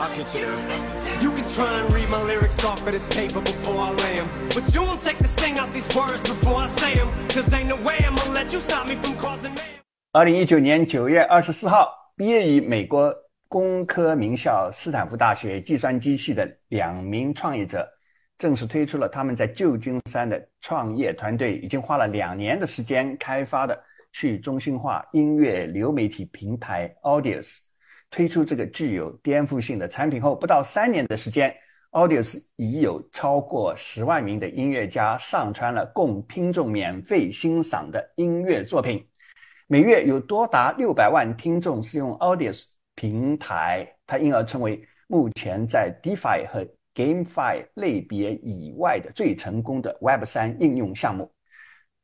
I'll get you there. You can try and read my lyrics off of this paper before I lay them. But you won't take the sting out these words before I say them. Cause ain't no way I'm gonna let you stop me from causing them 二零一九年九月二十四号，毕业于美国工科名校斯坦福大学计算机系的两名创业者，正式推出了他们在旧金山的创业团队已经花了两年的时间开发的去中心化音乐流媒体平台 Audius。推出这个具有颠覆性的产品后，不到三年的时间，Audius 已有超过十万名的音乐家上传了供听众免费欣赏的音乐作品。每月有多达六百万听众使用 Audius 平台，它因而成为目前在 DeFi 和 GameFi 类别以外的最成功的 Web 三应用项目。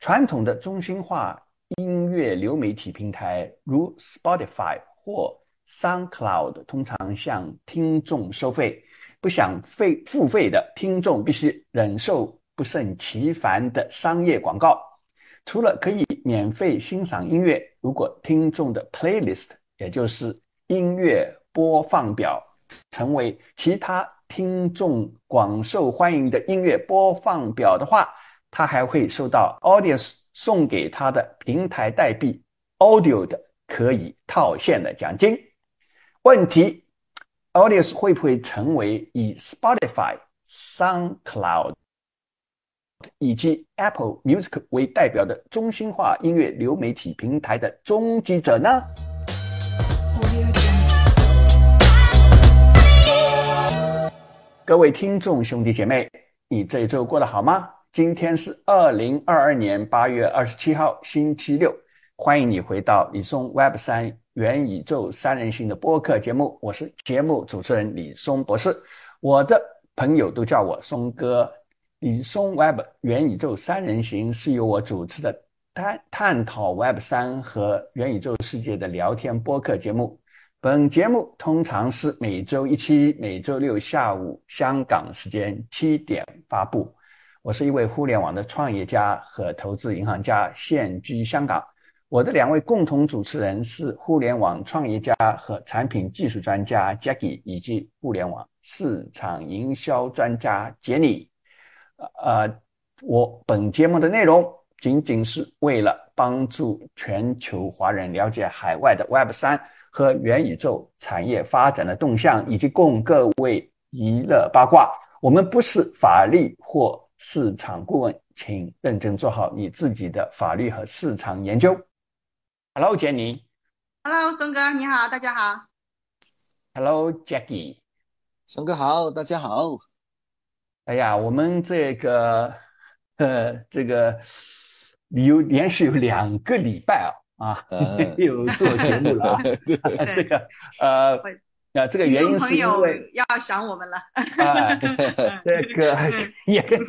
传统的中心化音乐流媒体平台如 Spotify 或 SoundCloud 通常向听众收费，不想费付费的听众必须忍受不胜其烦的商业广告。除了可以免费欣赏音乐，如果听众的 playlist，也就是音乐播放表，成为其他听众广受欢迎的音乐播放表的话，他还会收到 Audience 送给他的平台代币 Audio 的可以套现的奖金。问题：Audius 会不会成为以 Spotify、SoundCloud 以及 Apple Music 为代表的中心化音乐流媒体平台的终极者呢？各位听众兄弟姐妹，你这一周过得好吗？今天是二零二二年八月二十七号，星期六。欢迎你回到李松 Web 三元宇宙三人行的播客节目，我是节目主持人李松博士。我的朋友都叫我松哥。李松 Web 元宇宙三人行是由我主持的探探讨 Web 三和元宇宙世界的聊天播客节目。本节目通常是每周一期，每周六下午香港时间七点发布。我是一位互联网的创业家和投资银行家，现居香港。我的两位共同主持人是互联网创业家和产品技术专家 Jackie，以及互联网市场营销专家杰尼。呃，我本节目的内容仅仅是为了帮助全球华人了解海外的 Web 三。和元宇宙产业发展的动向，以及供各位娱乐八卦。我们不是法律或市场顾问，请认真做好你自己的法律和市场研究。Hello，杰尼。Hello，松哥，你好，大家好。Hello，Jackie。松哥好，大家好。哎呀，我们这个呃，这个有连续有两个礼拜啊。啊，有做节目了啊！这个呃，啊，这个原因是因为要想我们了啊，这个 也跟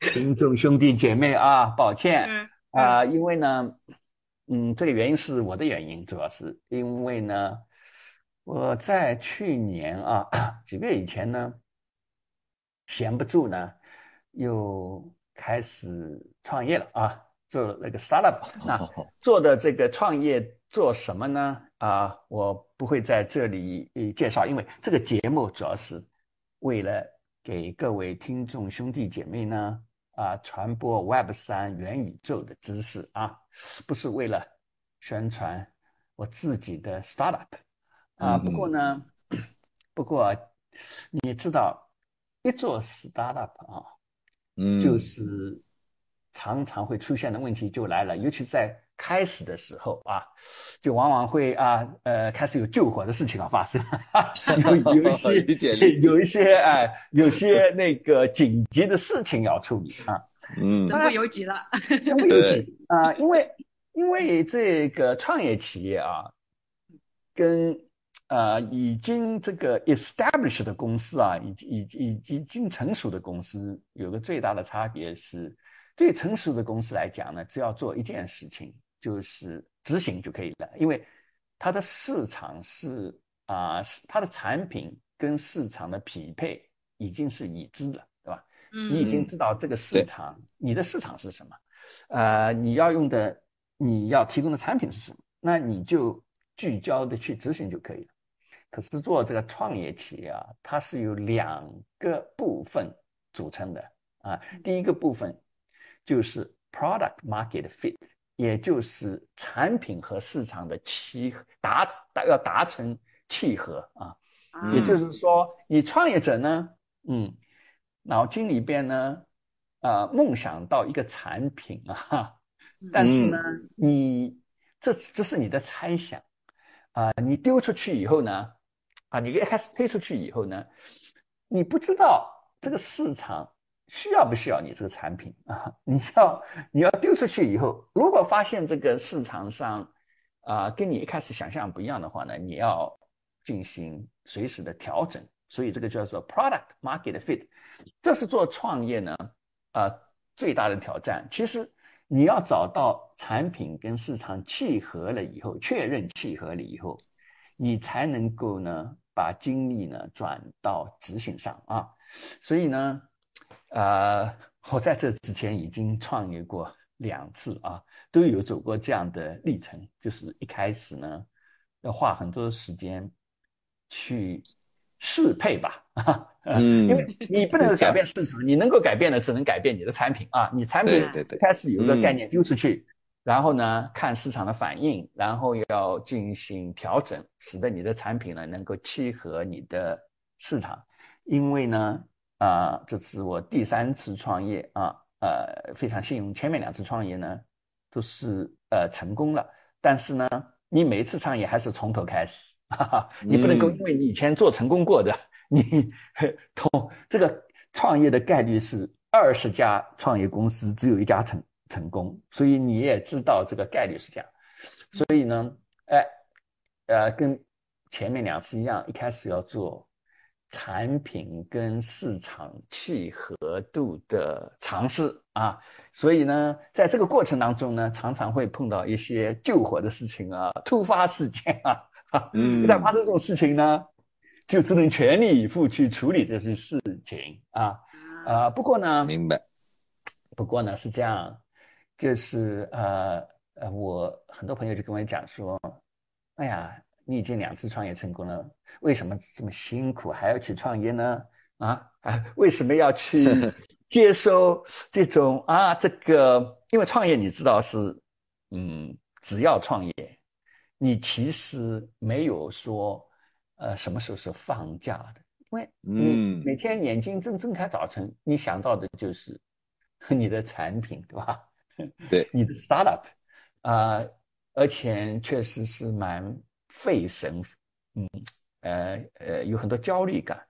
听众兄弟姐妹啊，抱歉啊，因为呢，嗯，这个原因是我的原因，主要是因为呢，我在去年啊 几个月以前呢，闲不住呢，又开始创业了啊。做那个 startup，那 做的这个创业做什么呢？啊，我不会在这里介绍，因为这个节目主要是为了给各位听众兄弟姐妹呢啊传播 Web 三元宇宙的知识啊，不是为了宣传我自己的 startup 啊。不过呢，不过你知道，一做 startup 啊，嗯，就是。常常会出现的问题就来了，尤其在开始的时候啊，就往往会啊呃开始有救火的事情啊发生，有有一些 有一些哎有些那个紧急的事情要处理啊，嗯，身不由己了，身不由己啊，因为因为这个创业企业啊，跟呃已经这个 established 的公司啊，已已已已经成熟的公司有个最大的差别是。对成熟的公司来讲呢，只要做一件事情，就是执行就可以了。因为它的市场是啊，它的产品跟市场的匹配已经是已知的，对吧？嗯，你已经知道这个市场，你的市场是什么，呃，你要用的，你要提供的产品是什么，那你就聚焦的去执行就可以了。可是做这个创业企业啊，它是由两个部分组成的啊。第一个部分就是 product market fit，也就是产品和市场的契达达要达成契合啊。也就是说，你创业者呢，嗯，脑筋里边呢，啊，梦想到一个产品啊，但是呢，你这这是你的猜想啊，你丢出去以后呢？啊，你一开始推出去以后呢，你不知道这个市场需要不需要你这个产品 啊？你要你要丢出去以后，如果发现这个市场上啊跟你一开始想象不一样的话呢，你要进行随时的调整。所以这个叫做 product market fit，这是做创业呢啊最大的挑战。其实你要找到产品跟市场契合了以后，确认契合了以后，你才能够呢。把精力呢转到执行上啊，所以呢，呃，我在这之前已经创业过两次啊，都有走过这样的历程。就是一开始呢，要花很多时间去适配吧，嗯，因为你不能改变市场，你能够改变的只能改变你的产品啊，你产品开始有个概念丢出去。然后呢，看市场的反应，然后要进行调整，使得你的产品呢能够契合你的市场。因为呢，啊，这是我第三次创业啊，呃，非常幸运，前面两次创业呢都是呃成功了。但是呢，你每一次创业还是从头开始，哈哈，你不能够因为你以前做成功过的，你同这个创业的概率是二十家创业公司只有一家成。成功，所以你也知道这个概率是这样，所以呢，哎，呃，跟前面两次一样，一开始要做产品跟市场契合度的尝试啊，所以呢，在这个过程当中呢，常常会碰到一些救火的事情啊，突发事件啊，嗯，一旦发生这种事情呢，就只能全力以赴去处理这些事情啊，啊，不过呢，明白，不过呢是这样。就是呃呃，我很多朋友就跟我讲说，哎呀，你已经两次创业成功了，为什么这么辛苦还要去创业呢？啊啊，为什么要去 接受这种啊？这个因为创业你知道是，嗯，只要创业，你其实没有说呃什么时候是放假的，因为你每天眼睛睁睁开早晨，你想到的就是 你的产品，对吧？对 你的 startup 啊，而且确实是蛮费神，嗯，呃呃，有很多焦虑感。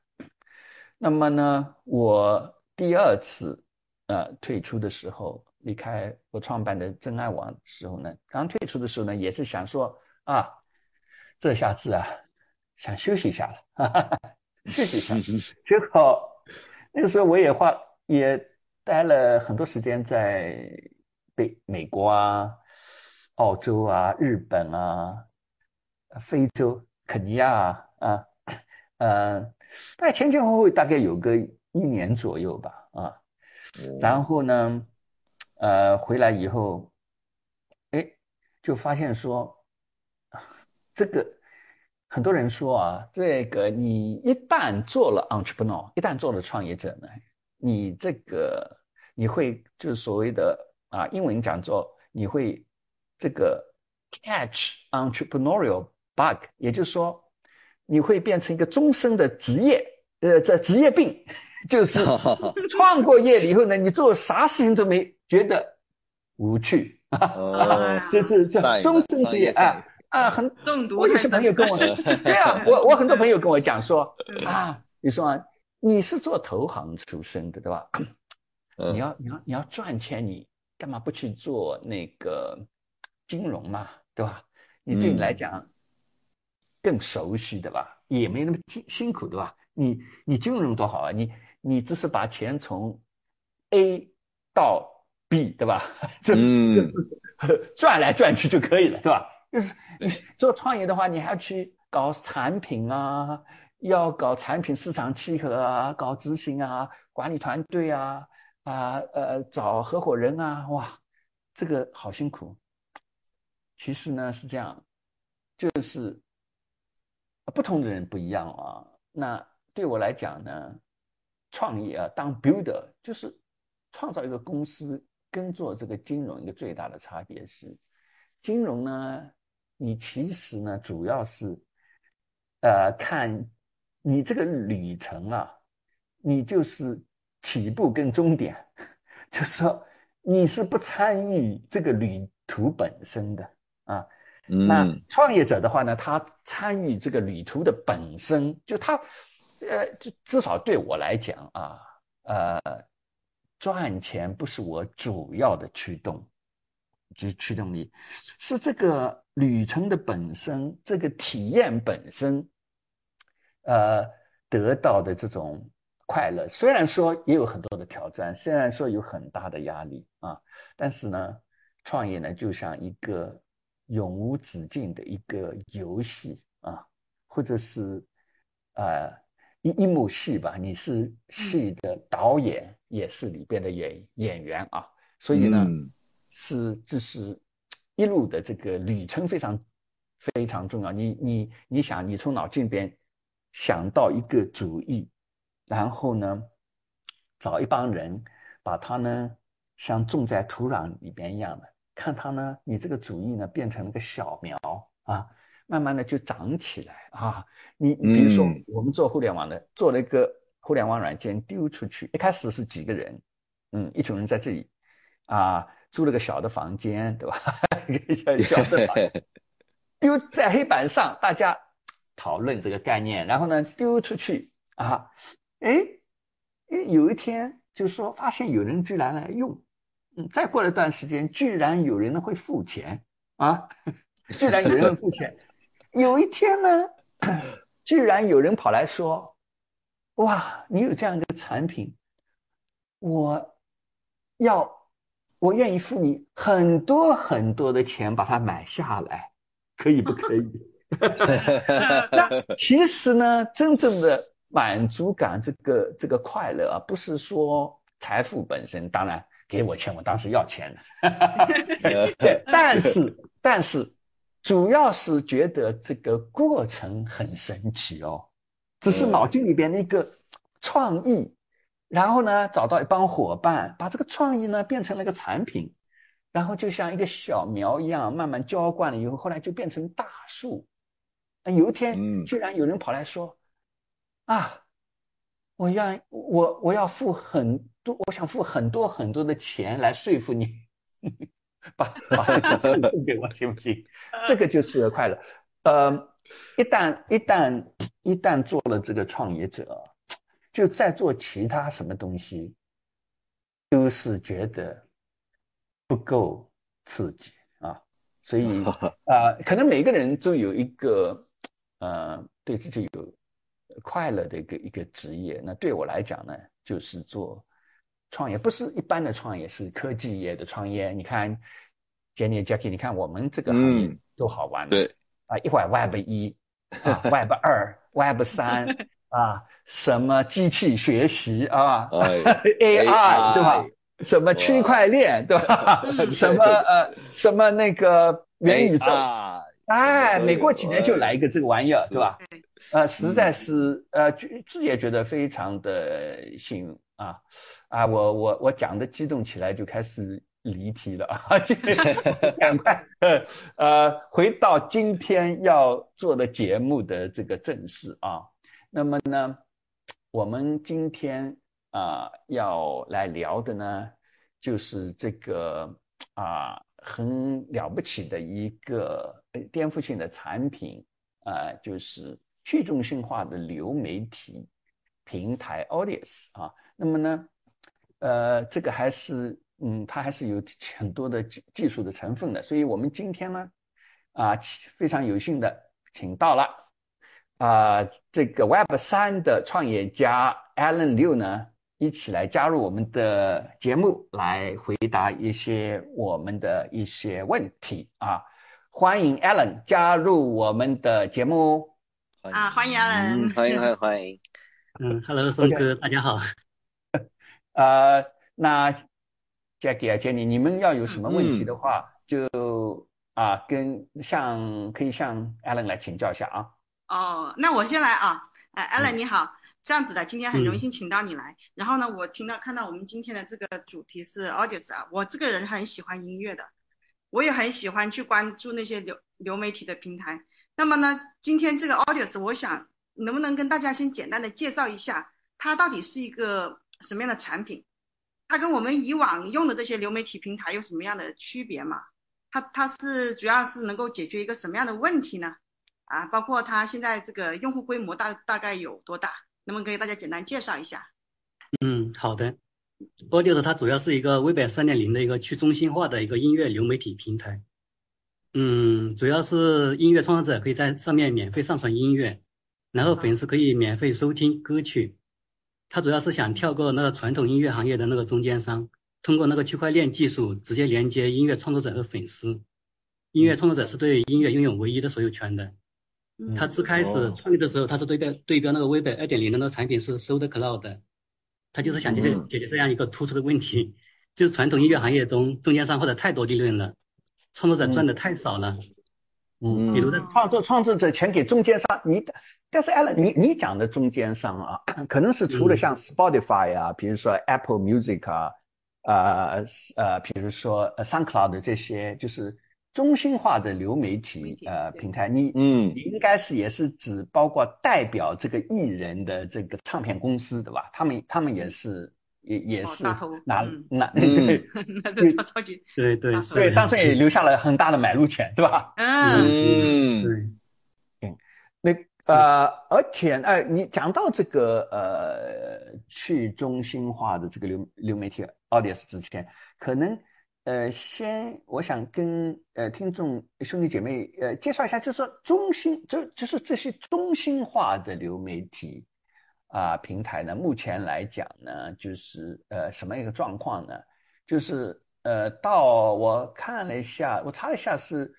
那么呢，我第二次呃退出的时候，离开我创办的真爱网的时候呢，刚退出的时候呢，也是想说啊，这下子啊，想休息一下了，哈哈休息一下。结果那个时候我也花也待了很多时间在北。美国啊，澳洲啊，日本啊，非洲肯尼亚啊，啊，呃，大概前前后后大概有个一年左右吧，啊，然后呢，呃，回来以后，哎，就发现说，这个很多人说啊，这个你一旦做了 entrepreneur，一旦做了创业者呢，你这个你会就是所谓的。啊，英文讲座你会这个 catch entrepreneurial bug，也就是说你会变成一个终身的职业，呃，这职业病 就是 创过业了以后呢，你做啥事情都没觉得无趣 啊，这是这终身职业啊啊，很中毒。我有些朋友跟我对啊，我我很多朋友跟我讲说啊，你说啊，你是做投行出身的对吧？你要你要你要赚钱你。干嘛不去做那个金融嘛，对吧？你对你来讲更熟悉的吧，也没那么辛辛苦，对吧？你你金融多好啊，你你只是把钱从 A 到 B，对吧？这就是 转来转去就可以了，对吧？就是你做创业的话，你还要去搞产品啊，要搞产品市场契合啊，搞执行啊，管理团队啊。啊，呃，找合伙人啊，哇，这个好辛苦。其实呢是这样，就是不同的人不一样啊。那对我来讲呢，创业啊，当 builder 就是创造一个公司，跟做这个金融一个最大的差别是，金融呢，你其实呢主要是，呃，看你这个旅程啊，你就是起步跟终点，就是说你是不参与这个旅途本身的啊。那创业者的话呢，他参与这个旅途的本身，就他，呃，就至少对我来讲啊，呃，赚钱不是我主要的驱动，就驱动力，是这个旅程的本身，这个体验本身，呃，得到的这种快乐。虽然说也有很多的挑战，虽然说有很大的压力啊，但是呢，创业呢就像一个。永无止境的一个游戏啊，或者是啊一一幕戏吧，你是戏的导演，也是里边的演演员啊，所以呢，是这是一路的这个旅程非常非常重要。你你你想，你从脑筋里边想到一个主意，然后呢，找一帮人把它呢像种在土壤里边一样的。看它呢，你这个主意呢变成了个小苗啊，慢慢的就长起来啊。你你比如说，我们做互联网的，做了一个互联网软件丢出去，一开始是几个人，嗯，一群人在这里啊，租了个小的房间，对吧？一个小小的房间，丢在黑板上，大家讨论这个概念，然后呢丢出去啊，哎哎，有一天就是说发现有人居然来用。再过了一段时间，居然有人会付钱啊！居然有人付钱。有一天呢，居然有人跑来说：“哇，你有这样一个产品，我要，我愿意付你很多很多的钱把它买下来，可以不可以？” 那其实呢，真正的满足感，这个这个快乐啊，不是说财富本身，当然。给我钱，我当时要钱 的。但是，但是，主要是觉得这个过程很神奇哦。只是脑筋里边那个创意，然后呢，找到一帮伙伴，把这个创意呢变成了一个产品，然后就像一个小苗一样，慢慢浇灌了以后，后来就变成大树。有一天，居然有人跑来说：“啊，我要我我要付很。”都我想付很多很多的钱来说服你，把把这个送 给我行不行？这个就是快乐。呃，一旦一旦一旦做了这个创业者，就再做其他什么东西，都是觉得不够刺激啊。所以啊，可能每个人都有一个呃，对自己有快乐的一个一个职业。那对我来讲呢，就是做。创业不是一般的创业，是科技业的创业。你看，Jenny、Jackie，你看我们这个行业都好玩。对啊，一会儿 Web 一 啊，Web 二，Web 三 啊，什么机器学习啊，AI 对吧？什么区块链对吧？什么呃，什么那个元宇宙？哎，每过几年就来一个这个玩意儿，对吧？呃，实在是呃，自己也觉得非常的幸运。啊，啊，我我我讲的激动起来就开始离题了啊！赶快，呃，回到今天要做的节目的这个正事啊。那么呢，我们今天啊要来聊的呢，就是这个啊很了不起的一个颠覆性的产品啊，就是去中心化的流媒体平台 Audius 啊。那么呢，呃，这个还是，嗯，它还是有很多的技技术的成分的，所以我们今天呢，啊，非常有幸的请到了，啊，这个 Web 三的创业家 Alan Liu 呢，一起来加入我们的节目，来回答一些我们的一些问题啊，欢迎 Alan 加入我们的节目，啊，欢迎 Alan，欢迎欢迎欢迎，嗯，Hello，松哥，大家好。呃，那 Jackie 啊，Jenny，你们要有什么问题的话，就啊，跟向可以向 Alan 来请教一下啊。哦，那我先来啊。哎，Allen 你好，这样子的，今天很荣幸请到你来。然后呢，我听到看到我们今天的这个主题是 Audience 啊，我这个人很喜欢音乐的，我也很喜欢去关注那些流流媒体的平台。那么呢，今天这个 Audience，我想能不能跟大家先简单的介绍一下，它到底是一个什么样的产品？它跟我们以往用的这些流媒体平台有什么样的区别吗？它它是主要是能够解决一个什么样的问题呢？啊，包括它现在这个用户规模大大概有多大？能不能给大家简单介绍一下？嗯，好的。Audius 它主要是一个 Web 三点零的一个去中心化的一个音乐流媒体平台。嗯，主要是音乐创作者可以在上面免费上传音乐，然后粉丝可以免费收听歌曲。它主要是想跳过那个传统音乐行业的那个中间商，通过那个区块链技术直接连接音乐创作者和粉丝。音乐创作者是对音乐拥有唯一的所有权的。他最开始创立的时候，他是对标对标那个 Web 二点零的那个产品是 SoundCloud，他就是想解决解决这样一个突出的问题，就是传统音乐行业中中间商获得太多利润了，创作者赚的太少了。嗯，比如在创作创作者全给中间商，你但是 Alan，你你讲的中间商啊，可能是除了像 Spotify 啊，比如说 Apple Music 啊，呃呃，比如说 SoundCloud 这些，就是。中心化的流媒体呃平台，你嗯，应该是也是指包括代表这个艺人的这个唱片公司对吧？他们他们也是也也是拿拿 对 对超级对对对，当时也留下了很大的买入权对吧？嗯。对。嗯，那呃，而且呃，你讲到这个呃去中心化的这个流流媒体 audience 之前，可能。呃，先我想跟呃听众兄弟姐妹呃介绍一下，就是说中心，就就是这些中心化的流媒体啊平台呢，目前来讲呢，就是呃什么一个状况呢？就是呃到我看了一下，我查了一下，是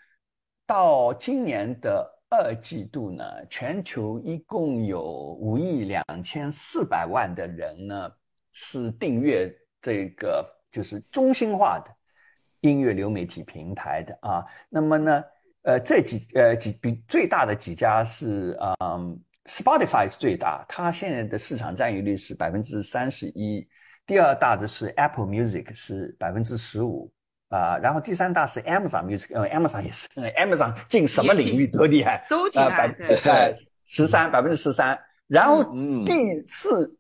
到今年的二季度呢，全球一共有五亿两千四百万的人呢是订阅这个就是中心化的。音乐流媒体平台的啊，那么呢，呃，这几呃几比最大的几家是嗯，Spotify 是最大，它现在的市场占有率是百分之三十一，第二大的是 Apple Music 是百分之十五啊，然后第三大是 Amazon Music，因为 Amazon 也是，Amazon 进什么领域都厉害，都厉害，对，十三百分之十三，然后第四，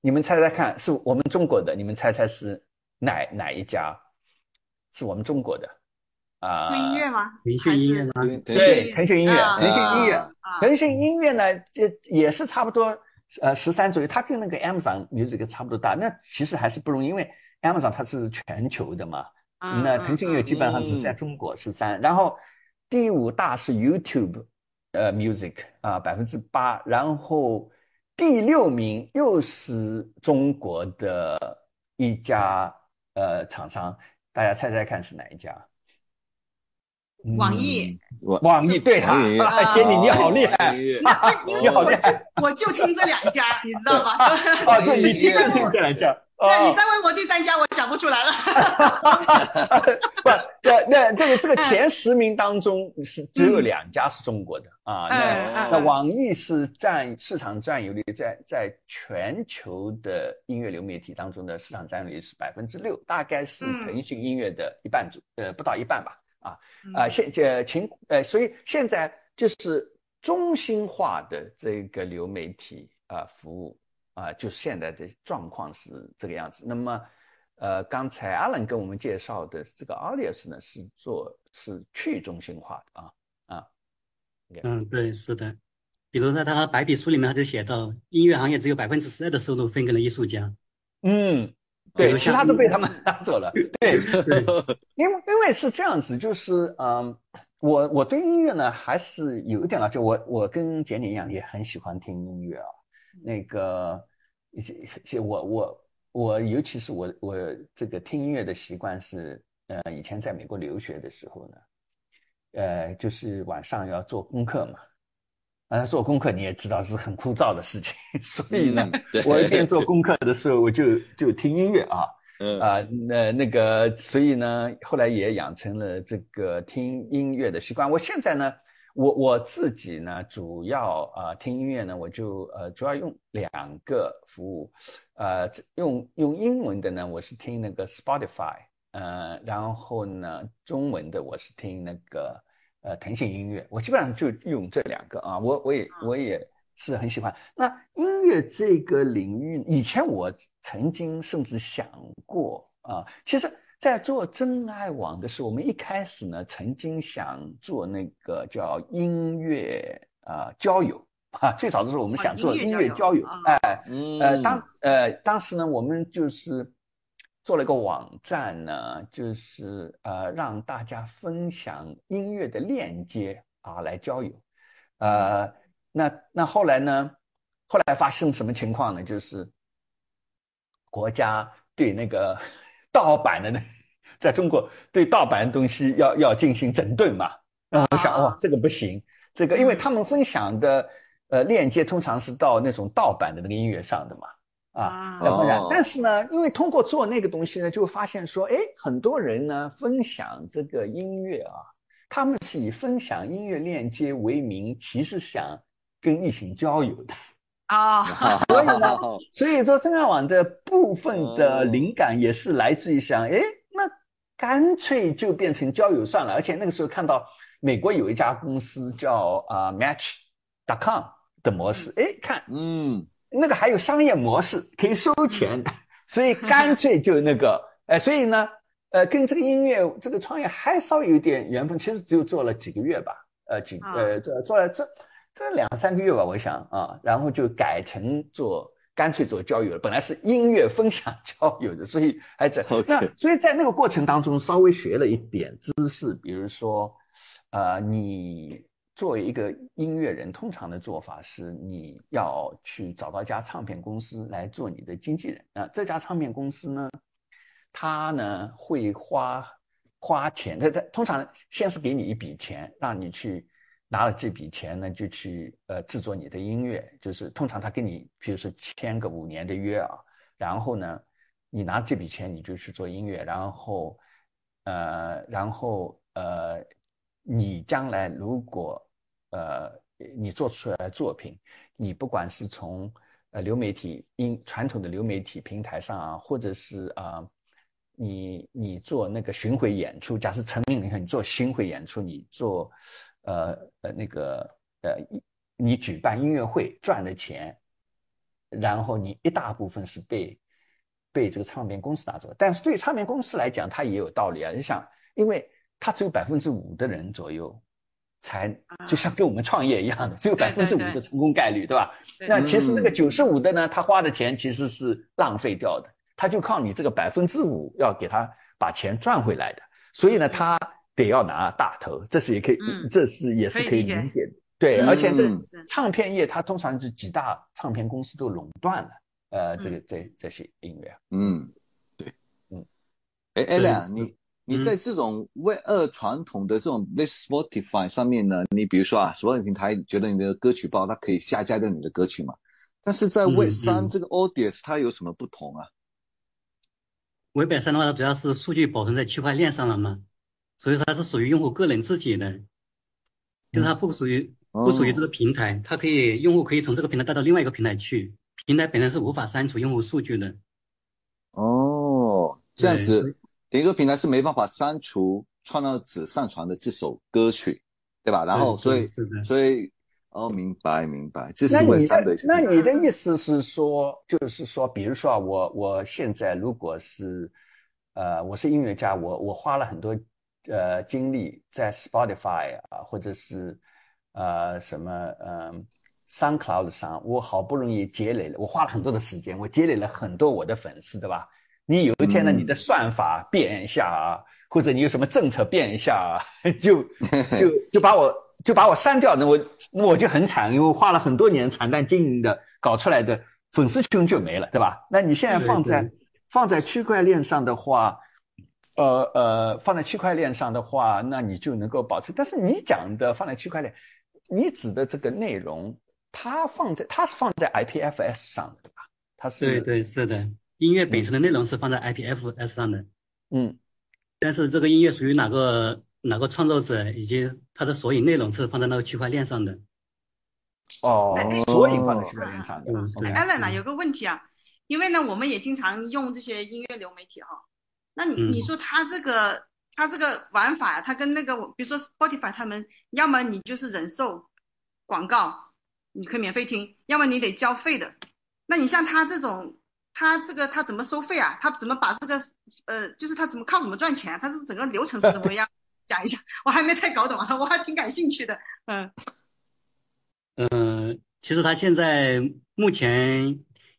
你们猜猜看，是我们中国的，你们猜猜是哪哪一家？是我们中国的，啊，音乐吗？腾讯音乐吗？对，腾讯音乐，腾讯音乐，腾讯音乐呢，这也是差不多，呃，十三左右。它跟那个 Amazon Music 差不多大。那其实还是不容易，因为 Amazon 它是全球的嘛。那腾讯音乐基本上只在中国十三。然后第五大是 YouTube，呃，Music 啊，百分之八。然后第六名又是中国的一家呃厂商。大家猜猜看是哪一家？网易，网易对哈，杰尼你好厉害，你好厉害，我就听这两家，你知道吗？哦，对，你 听就听这两家。对，你再问我第三家，我想不出来了。不，这那这个这个前十名当中是只有两家是中国的啊。那那网易是占市场占有率在在全球的音乐流媒体当中的市场占有率是百分之六，大概是腾讯音乐的一半左呃不到一半吧。啊啊现呃情呃所以现在就是中心化的这个流媒体啊服务。啊，就现在的状况是这个样子。那么，呃，刚才阿伦跟我们介绍的这个 Audius 呢，是做是去中心化的啊啊。嗯，对，是的。比如在他白皮书里面，他就写到，音乐行业只有百分之十二的收入分给了艺术家。嗯，对，其他都被他们拿走了。对，因为因为是这样子，就是嗯，我我对音乐呢还是有一点了解。我我跟简简一样，也很喜欢听音乐啊。那个一些些我我我，尤其是我我这个听音乐的习惯是，呃，以前在美国留学的时候呢，呃，就是晚上要做功课嘛，啊，做功课你也知道是很枯燥的事情，所以呢，我一边做功课的时候，我就就听音乐啊，啊，那那个，所以呢，后来也养成了这个听音乐的习惯。我现在呢。我我自己呢，主要啊、呃、听音乐呢，我就呃主要用两个服务，呃用用英文的呢，我是听那个 Spotify，呃，然后呢中文的我是听那个呃腾讯音乐，我基本上就用这两个啊，我我也我也是很喜欢。那音乐这个领域，以前我曾经甚至想过啊，其实。在做真爱网的时候，我们一开始呢，曾经想做那个叫音乐啊、呃、交友 啊。最早的时候，我们想做音乐交友，哎、呃，当呃当时呢，我们就是做了一个网站呢，就是呃让大家分享音乐的链接啊来交友。呃，那那后来呢，后来发生什么情况呢？就是国家对那个。盗版的呢，在中国对盗版的东西要要进行整顿嘛？那我想，哇，这个不行，这个因为他们分享的呃链接通常是到那种盗版的那个音乐上的嘛，啊，要不然，但是呢，因为通过做那个东西呢，就会发现说，哎，很多人呢分享这个音乐啊，他们是以分享音乐链接为名，其实想跟异性交友的。啊，所以呢，所以说真爱网的部分的灵感也是来自于想，哎，那干脆就变成交友算了。而且那个时候看到美国有一家公司叫啊、呃、Match.com 的模式，哎，看，嗯，那个还有商业模式可以收钱的，所以干脆就那个，哎，所以呢，呃，跟这个音乐这个创业还稍微有点缘分，其实只有做了几个月吧，呃，几呃做做了这。这两三个月吧，我想啊，然后就改成做，干脆做交友了。本来是音乐分享交友的，所以还在 那，所以在那个过程当中稍微学了一点知识，比如说，呃，你作为一个音乐人，通常的做法是你要去找到一家唱片公司来做你的经纪人啊。这家唱片公司呢，他呢会花花钱，他他通常先是给你一笔钱，让你去。拿了这笔钱呢，就去呃制作你的音乐，就是通常他跟你，比如说签个五年的约啊，然后呢，你拿这笔钱你就去做音乐，然后，呃，然后呃，你将来如果呃你做出来的作品，你不管是从呃流媒体音传统的流媒体平台上啊，或者是啊、呃，你你做那个巡回演出，假设成名了以后，你做巡回演出，你做。呃呃，那个呃，你举办音乐会赚的钱，然后你一大部分是被被这个唱片公司拿走。但是对唱片公司来讲，它也有道理啊。你想，因为它只有百分之五的人左右才，就像跟我们创业一样的，只有百分之五的成功概率，对吧？那其实那个九十五的呢，他花的钱其实是浪费掉的，他就靠你这个百分之五要给他把钱赚回来的。所以呢，他。得要拿大头，这是也可以，嗯、这是也是可以理解的。对，而且这唱片业它通常是几大唱片公司都垄断了，呃，这个这这些音乐。嗯，对，嗯。哎艾亮你你在这种 Web 二传统的这种 Spotify 上面呢，你比如说啊，所有平台觉得你的歌曲包，它可以下架掉你的歌曲嘛？但是在 Web 三这个 Audience 它有什么不同啊？Web 三的话，它主要是数据保存在区块链上了嘛？所以说它是属于用户个人自己的，就是它不属于不属于这个平台，它可以用户可以从这个平台带到另外一个平台去，平台本身是无法删除用户数据的。哦，这样子，等于说平台是没办法删除创造者上传的这首歌曲，对吧？然后所以所以哦，明白明白，这是为三的。那你的意思是说，就是说，比如说啊，我我现在如果是呃，我是音乐家，我我花了很多。呃，经历在 Spotify 啊，或者是呃什么呃 SoundCloud 上，我好不容易积累了，我花了很多的时间，我积累了很多我的粉丝，对吧？你有一天呢，你的算法变一下啊，或者你有什么政策变一下啊，就就 就把我就把我删掉，那我那我就很惨，因为我花了很多年惨淡经营的搞出来的粉丝群就没了，对吧？那你现在放在放在区块链上的话。呃呃，放在区块链上的话，那你就能够保持。但是你讲的放在区块链，你指的这个内容，它放在它是放在 IPFS 上的，对吧？它是对对是的，音乐本身的内容是放在 IPFS 上的。嗯，但是这个音乐属于哪个哪个创作者以及它的索引内容是放在那个区块链上的。哦哎，索引放在区块链上的。嗯对 Allen 啊，有个问题啊，因为呢，我们也经常用这些音乐流媒体哈。那你嗯你说他这个他这个玩法呀，它跟那个比如说 Spotify 他们，要么你就是忍受广告，你可以免费听，要么你得交费的。那你像他这种，他这个他怎么收费啊？他怎么把这个呃，就是他怎么靠什么赚钱啊？他是整个流程是怎么样？讲一下，我还没太搞懂啊，我还挺感兴趣的。嗯嗯，其实他现在目前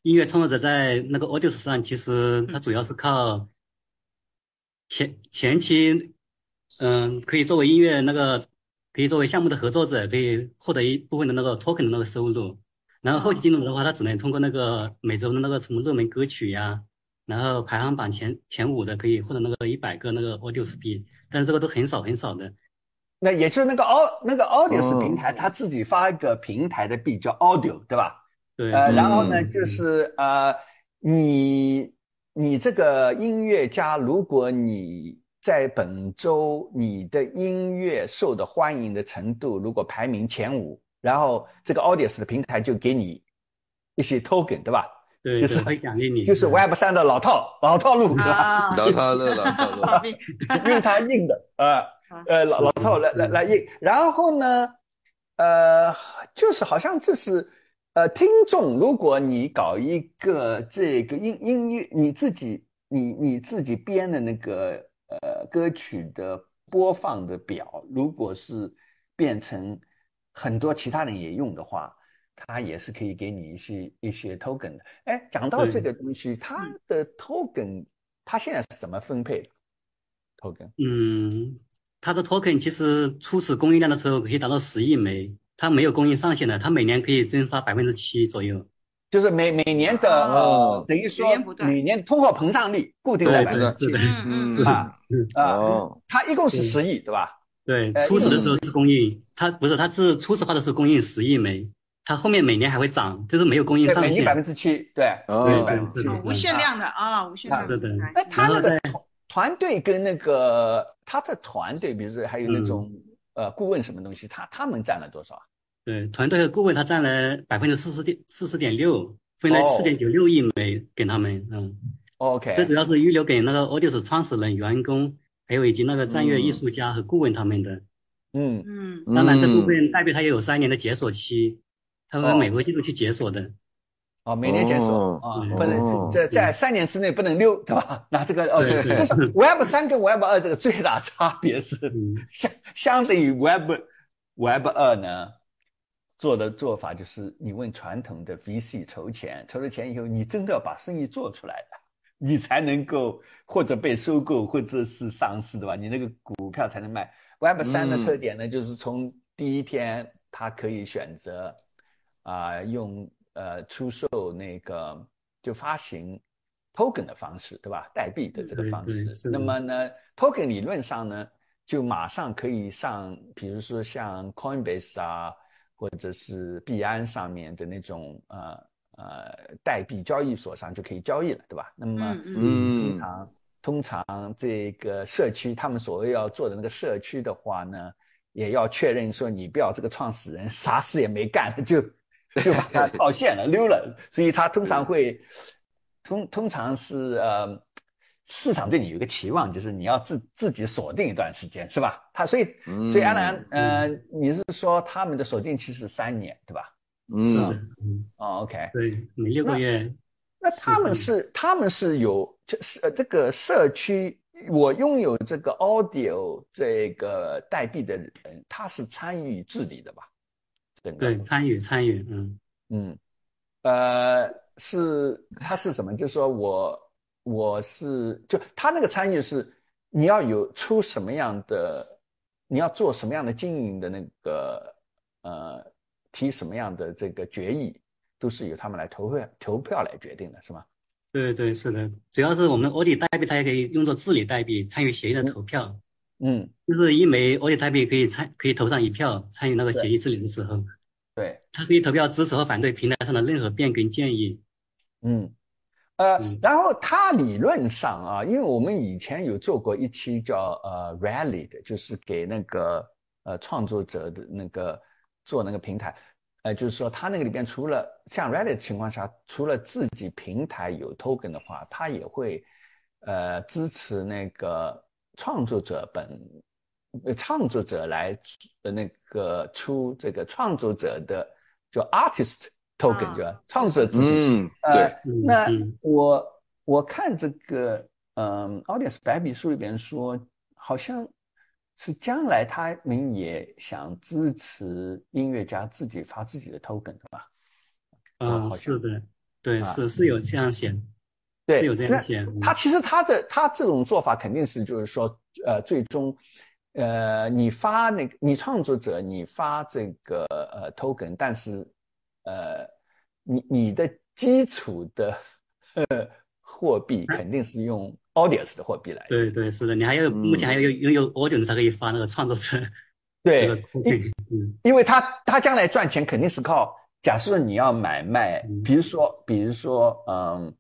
音乐创作者在那个 Audius 上，其实他主要是靠前前期，嗯，可以作为音乐那个，可以作为项目的合作者，可以获得一部分的那个 token 的那个收入。然后后期进入的话，他只能通过那个每周的那个什么热门歌曲呀，然后排行榜前前五的可以获得那个一百个那个 audios 币，但是这个都很少很少的。那也就是那个 Au 那个 Audius 哦平台，它自己发一个平台的币叫 Audio，对吧？对，呃，嗯然后呢，嗯就是呃，你你这个音乐家，如果你在本周你的音乐受的欢迎的程度如果排名前五，然后这个 Audience 的平台就给你一些 token，对吧？对，就是奖励你，就是嗯 Web 三的老套老套路，对吧？啊，老套路，老套路。用它印的，啊呃老老套来来来印，然后呢，呃，就是好像就是呃，听众，如果你搞一个这个音音乐，你自己你你自己编的那个呃歌曲的播放的表，如果是变成很多其他人也用的话，它也是可以给你一些一些 token 的。哎，讲到对这个东西，它的 token 它现在是怎么分配的？token 嗯，它的 token 其实初始供应量的时候可以达到十亿枚，它没有供应上限的，它每年可以增发百分之七左右。就是每每年的呃哦，等于说每年通货膨胀率固定在百分之七是的，嗯嗯啊嗯，啊哦，它一共是十亿，对吧？对呃，初始的时候是供应，它不是，它是初始化的时候供应十亿枚，它后面每年还会涨，就是没有供应，上限每年百。分之七，对，哦每年百分之七对。哦无限量的啊，无限量的那他那个团团队跟那个他的团队，比如说还有那种呃顾问什么东西，他他们占了多少啊？对，团队和顾问他占了百分之四十点四十点六，分了哦四点九六亿美给他们。嗯，OK，这主要是预留给那个 Audius 创始人、员工，还有以及那个战略艺术家和顾问他们的。嗯，嗯当然，这部嗯分代表它也有三年的解锁期，他们每个季度去解锁的。哦，每年检索哦啊，嗯不能哦这在三年之内不能溜，对吧？那这个哦，对就是 Web 三跟 Web 二这个最大差别是嗯相相对于 Web Web 二呢，做的做法就是你问传统的 VC 筹钱，筹了钱以后，你真的要把生意做出来了，你才能够或者被收购或者是上市，对吧？你那个股票才能卖。Web 三的嗯特点呢，就是从第一天它可以选择啊、用呃出售那个就发行 token 的方式，对吧？代币的这个方式。那么呢，token 理论上呢，就马上可以上，比如说像 Coinbase 啊，或者是币安上面的那种呃呃代币交易所上就可以交易了，对吧？那么嗯嗯通常通常这个社区他们所谓要做的那个社区的话呢，也要确认说你不要这个创始人啥事也没干就就把它 套现了溜了，所以他通常会通通常是呃市场对你有一个期望，就是你要自自己锁定一段时间，是吧？他所以嗯所以安兰呃你是说他们的锁定期是三年，对吧？嗯，嗯，哦，OK，对，每六个月。那他们是他们是有就是呃这个社区，我拥有这个 audio 这个代币的人，他是参与治理的吧？对，参与参与，嗯，嗯，呃，是他是什么？就是说我我是就他那个参与是你要有出什么样的，你要做什么样的经营的那个呃提什么样的这个决议，都是由他们来投票投票来决定的，是吗？对对是的，主要是我们 OD 代币，它也可以用作治理代币，参与协议的投票，嗯，就是一枚 OD 代币可以参可以投上一票，参与那个协议治理的时候，对。他可以投票支持和反对平台上的任何变更建议。嗯，呃嗯，然后他理论上啊，因为我们以前有做过一期叫呃 Rally 的，就是给那个呃创作者的那个做那个平台，呃，就是说它那个里边除了像 Rally 的情况下，除了自己平台有 token 的话，它也会呃支持那个创作者本呃创作者来呃那个出这个创作者的叫 artist token，、啊对吧？创作者自己。嗯，呃对，嗯那嗯我我看这个，嗯，Audience 白皮书里边说，好像是将来他们也想支持音乐家自己发自己的 token，对吧？嗯，好像是的，对，啊是是有这样写，对是有这样那写。嗯他其实他的他这种做法肯定是就是说，呃，最终，呃，你发那个你创作者你发这个呃 token，但是呃，你你的基础的呃货币肯定是用 Audience 的货币来的。对对，是的，你还要目前还要拥有 Audio 你才可以发那个创作者 对因为他他将来赚钱肯定是靠，假设你要买卖嗯，比如说比如说嗯，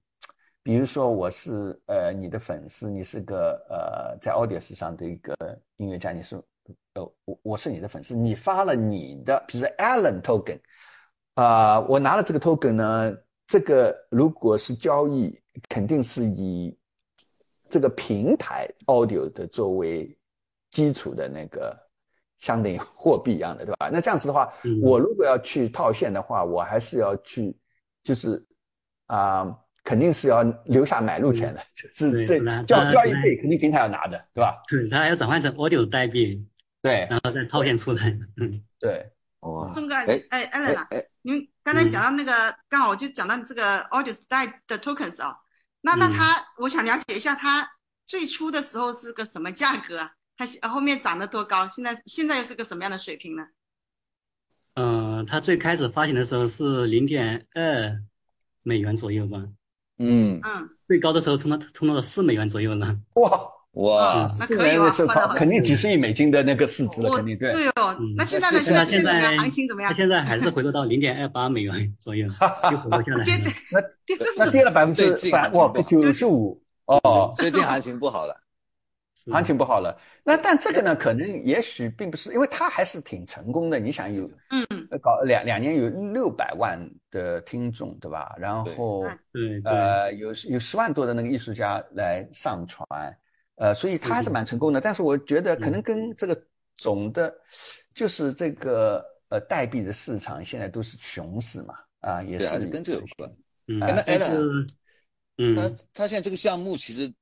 比如说我是呃你的粉丝，你是个呃在 Audience 上的一个音乐家，你是呃我我是你的粉丝，你发了你的，比如说 Allen token，啊、我拿了这个 token 呢，这个如果是交易，肯定是以这个平台 Audio 的作为基础的那个。相当于货币一样的，对吧？那这样子的话，嗯我如果要去套现的话，我还是要去，就是啊、肯定是要留下买入权的，就是这交交易费肯定平台要拿的，对吧？对，它还要转换成 Audio 代币，对然后再套现出来。嗯对，哇，宋哥，哎哎，Allen 啊，哎你们刚才讲到那个，刚好我就讲到这个 Audience 的 tokens 啊，那那嗯它，我想了解一下，它最初的时候是个什么价格啊？它后面涨得多高？现在现在又是个什么样的水平呢？嗯，它最开始发行的时候是零点二美元左右吧，嗯，嗯，最高的时候冲到冲到了四美元左右呢。哇，哇四可以哇年的时候肯定几十亿美金的那个市值了，肯定对。对哦嗯，那现在呢？现在现在行情怎么样它？现在还是回落到零点二八美元左右，又回落下来跌了。跌这么那跌了百分之百哇九十五哦，最近行情不好了，行情不好了。那但这个呢，可能也许并不是，因为它还是挺成功的。你想有嗯呃搞两两年有六百万的听众，对吧？然后对对对，呃有有十万多的那个艺术家来上传，呃，所以他还是蛮成功的。但是我觉得可能跟这个总的，就是这个呃代币的市场现在都是熊市嘛，啊，也是是跟这有关。嗯，哎那但 Alan，嗯，他他现在这个项目其实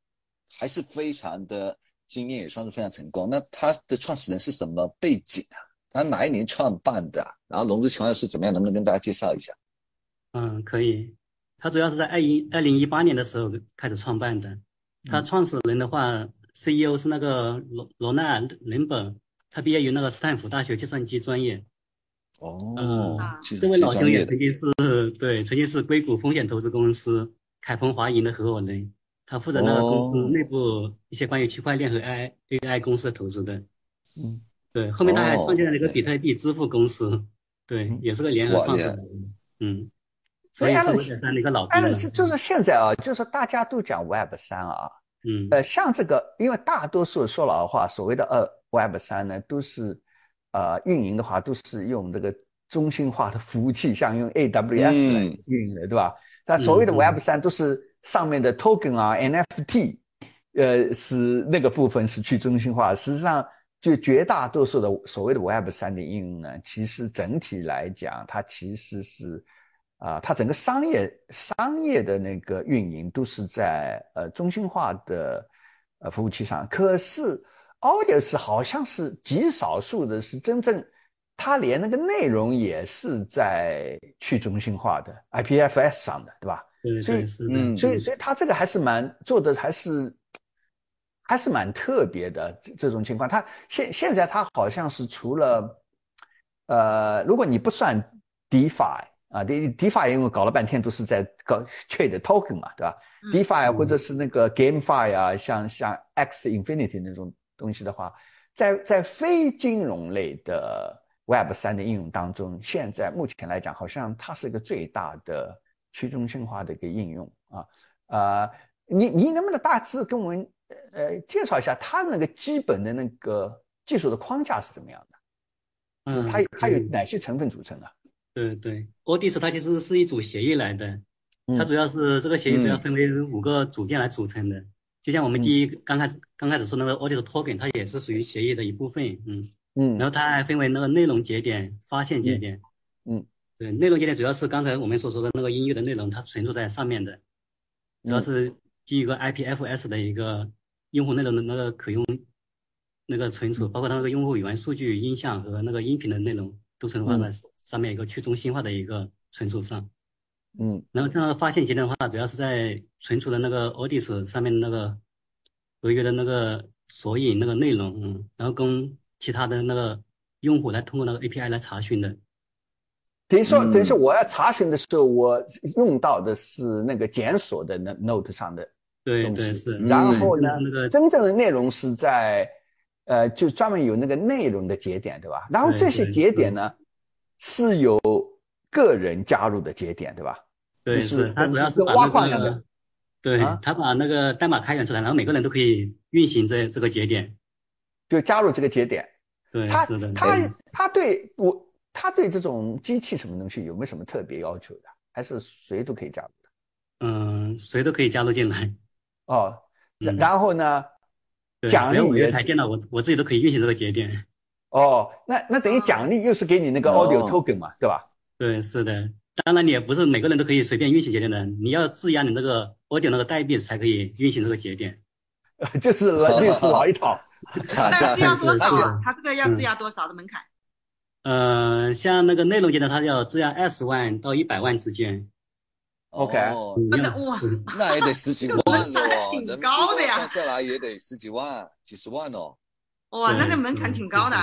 还是非常的惊艳，也算是非常成功。那他的创始人是什么背景啊？他哪一年创办的啊？然后融资情况是怎么样？能不能跟大家介绍一下？嗯，可以。他主要是在二一二零一八年的时候开始创办的。他创始人的话，CEO 是那个罗罗纳伦本，他毕业于那个斯坦福大学计算机专业。哦嗯这位老兄也曾经是对，曾经是硅谷风险投资公司凯鹏华银的合伙人，他负责那个公司哦内部一些关于区块链和 AI AI 公司的投资的。嗯，对，后面他还哦创建了一个比特币支付公司，对，也是个联合创始人。嗯，所以所以是德山的一个老当兵了。然是就是现在啊，就是大家都讲 Web 三啊，嗯呃，像这个，因为大多数说老实话，所谓的二 Web 三呢，都是呃运营的话，都是用这个中心化的服务器，像用 AWS 来嗯运营的，对吧？但所谓的 Web 三都是上面的 token 啊、NFT，呃，是那个部分是去中心化。实际上，就绝大多数的所谓的 Web 三点应用呢，其实整体来讲，它其实是。啊，它整个商业商业的那个运营都是在呃中心化的呃服务器上，可是 Audius 好像是极少数的是真正，它连那个内容也是在去中心化的 IPFS 上的，对吧？对所以对是的，嗯所以所以它这个还是蛮做的还是还是蛮特别的这这种情况。它现现在它好像是除了呃，如果你不算 DeFi 啊，De DeFi 因为搞了半天都是在搞 trade token 嘛，对吧嗯？DeFi 或者是那个 GameFi 啊，像像 X Infinity 那种东西的话，在在非金融类的 Web 三的应用当中，现在目前来讲，好像它是一个最大的去中心化的一个应用啊。啊，你你能不能大致跟我们呃介绍一下它那个基本的那个技术的框架是怎么样的？嗯，它它有哪些成分组成啊？对对，Odis 它其实是一组协议来的，它嗯主要是这个协议主要嗯分为五个组件来组成的。就像我们第一刚开始刚开始说那个 Odis token，它也是属于协议的一部分，嗯。嗯然后它还分为那个内容节点、发现节点。嗯嗯对，内容节点主要是刚才我们所说的那个音乐的内容，它存储在上面的，主要嗯是基于一个 IPFS 的一个用户内容的那个可用那个存嗯储，包括它那个用户元数据、音像和那个音频的内容都存储放在上面一个去中心化的一个存储上。嗯然后这样的发现节点的话，主要是在存储的那个 Odys 上面那个合约的那个索引那个内容，嗯，然后跟其他的那个用户来通过那个 API 来查询的。等于说，嗯等于说我要查询的时候，我用到的是那个检索的那 Note 上的东对对西，是。然后呢那个，真正的内容是在呃，就专门有那个内容的节点，对吧？然后这些节点呢，是有个人加入的节点，对吧？对就是它主要是挖矿一样的个，对啊，它把那个代码开源出来，然后每个人都可以运行这这个节点。就加入这个节点。对，他是的。他对他对我他对这种机器什么东西有没有什么特别要求的？还是谁都可以加入的？嗯，谁都可以加入进来。哦，然嗯然后呢？对，奖只要我有励也台电脑，我我自己都可以运行这个节点。哦，那那等于奖励又是给你那个 audio 哦 token 嘛，对吧？对，是的。当然，你也不是每个人都可以随便运行节点的，你要质押你那个 audio 那个代币才可以运行这个节点。就是老又是老一套。那质押多少是啊？它这个要质押多少的门槛？呃，像那个内容节点，它要质押二十万到一百万之间。OK 那哇，嗯。那也得十几万的哦，挺高的。呀算下来也得十几万、几十万哦。哇，那对个门槛挺高的。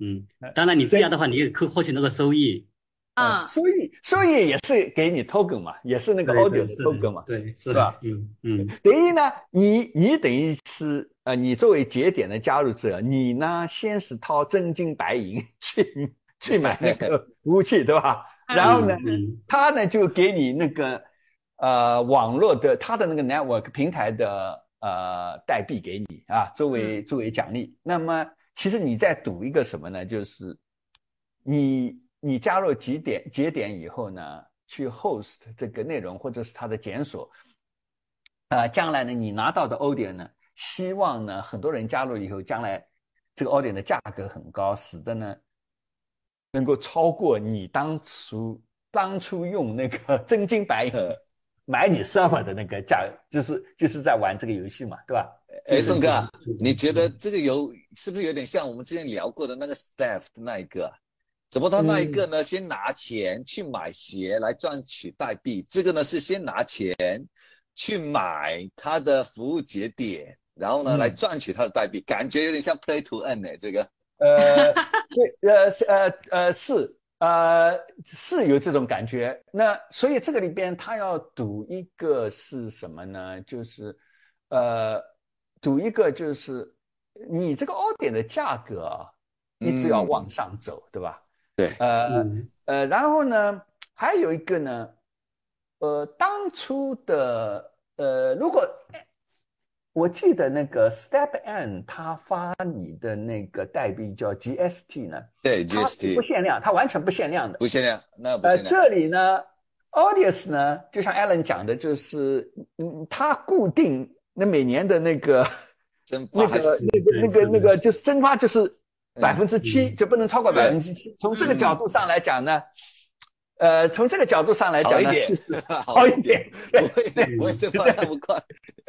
嗯，当然你质押的话，你也可以获取那个收益。嗯，收益收益也是给你 token 嘛，也是那个对 audio token 嘛。对，是是吧，嗯嗯，等于呢，你你等于是呃，你作为节点的加入者，你呢先是掏真金白银去 去买那个服务器，对吧？然后呢，嗯。他呢就给你那个呃网络的他的那个 network 平台的呃代币给你啊，作为作为奖励。那么其实你在赌一个什么呢？就是你你加入节点节点以后呢，去 host 这个内容或者是它的检索，啊、将来呢你拿到的 audio 呢，希望呢很多人加入以后，将来这个 audio 的价格很高，使得呢能够超过你当初当初用那个 真金白银买你 server 的那个价，就是就是在玩这个游戏嘛，对吧？哎，宋哥，你觉得这个有是不是有点像我们之前聊过的那个 staff 的那一个？怎么他那一个呢？先拿钱去买鞋来赚取代币，这个呢是先拿钱去买他的服务节点，然后呢、嗯来赚取他的代币，感觉有点像 play to earn 哎，这个。呃，对，呃，是呃呃是呃是有这种感觉。那所以这个里边他要赌一个是什么呢？就是呃赌一个就是你这个凹点的价格啊，一直要嗯往上走，对吧？对呃嗯呃，然后呢，还有一个呢，呃，当初的呃，如果我记得那个 Step N 他发你的那个代币叫 GST 呢，对 GST 不限量，它完全不限量的。不限量，那不呃，限量。这里呢，Audius 呢，就像 Alan 讲的，就是嗯，它固定那每年的那个 真那个那个那个那个就是蒸发就是百分之七，嗯。就不能超过百分之七。从这个角度上来讲呢，呃，从这个角度上来讲呢，好一点就是 好一点，对不会不会蒸发那么快。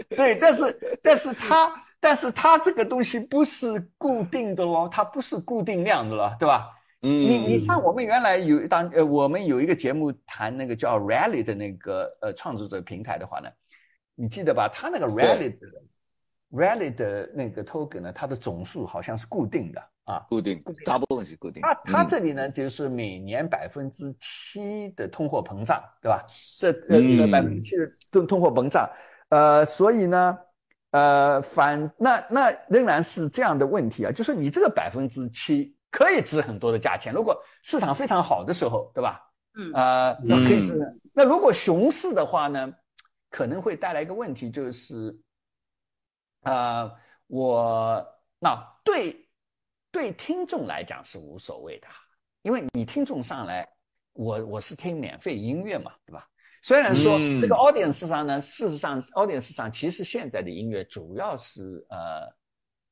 对，但是但是它但是它这个东西不是固定的哦，它不是固定量的了，对吧？嗯，你你像我们原来有一档呃，我们有一个节目谈那个叫 Rally 的那个呃创作者平台的话呢，你记得吧？它那个 Rally 的 Rally 的那个 token 呢，它的总数好像是固定的啊。固定，大部分是固定。它它嗯这里呢，就是每年百分之七的通货膨胀，对吧？这呃嗯百分之七的通通货膨胀，呃，所以呢，呃，反那那仍然是这样的问题啊，就是你这个百分之七可以值很多的价钱，如果市场非常好的时候，对吧？嗯呃，那可以值。那如果熊市的话呢，可能会带来一个问题，就是，呃，我那对对听众来讲是无所谓的，因为你听众上来，我我是听免费音乐嘛，对吧？虽然说嗯这个 audience 上呢，事实上 audience 上其实现在的音乐主要是呃，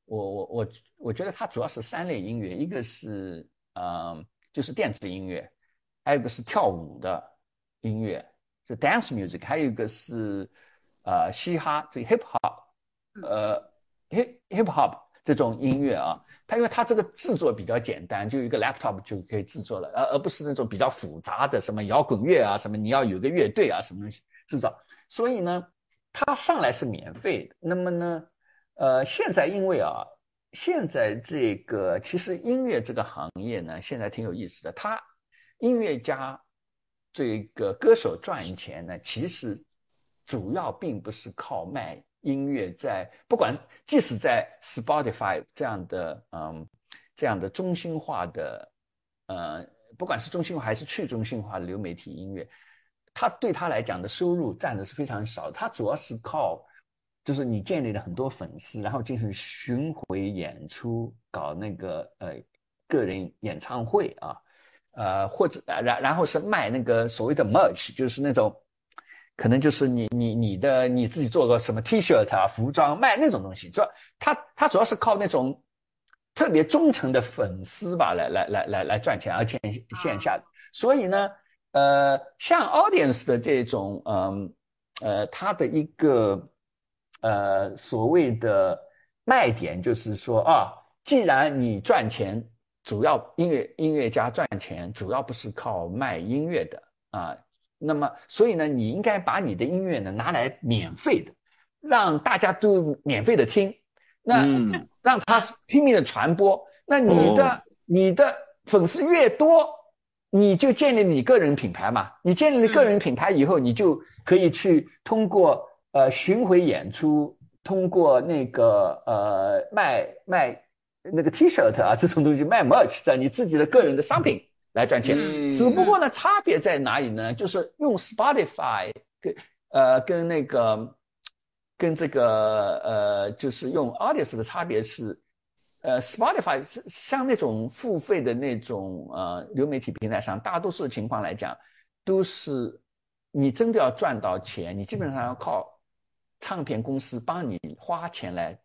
我我我我觉得它主要是三类音乐，一个是呃就是电子音乐，还有一个是跳舞的音乐，就 dance music，还有一个是呃嘻哈，这 hip hop，呃 hip hip hop 这种音乐啊，它因为它这个制作比较简单，就一个 laptop 就可以制作了，而而不是那种比较复杂的什么摇滚乐啊，什么你要有个乐队啊，什么东西制造。所以呢，它上来是免费的。那么呢，呃，现在因为啊，现在这个其实音乐这个行业呢，现在挺有意思的。它音乐家这个歌手赚钱呢，其实主要并不是靠卖音乐在，不管即使在 Spotify 这样的嗯这样的中心化的呃，不管是中心化还是去中心化的流媒体音乐，它对他来讲的收入占的是非常少，它主要是靠就是你建立了很多粉丝，然后进行巡回演出，搞那个呃个人演唱会啊，呃或者然然后是卖那个所谓的 merch，就是那种可能就是你你你的你自己做个什么 T 恤啊、服装卖那种东西，主要他他主要是靠那种特别忠诚的粉丝吧来来来来来赚钱，而且线下的，所以呢，呃，像 audience 的这种嗯呃它的一个呃所谓的卖点就是说啊，既然你赚钱，主要音乐音乐家赚钱主要不是靠卖音乐的啊，那么所以呢，你应该把你的音乐呢拿来免费的，让大家都免费的听，那、嗯让他拼命的传播，那你的、哦你的粉丝越多，你就建立你个人品牌嘛。你建立了个人品牌以后，你就可以去通过呃巡回演出，通过那个呃卖卖那个 T-shirt 啊这种东西卖 merch，在你自己的个人的商品来赚钱。嗯只不过呢，差别在哪里呢？就是用 Spotify 跟呃跟那个跟这个呃，就是用 Audience 的差别是，呃，Spotify 是像那种付费的那种呃流媒体平台上，大多数的情况来讲，都是你真的要赚到钱，你基本上要靠唱片公司帮你花钱来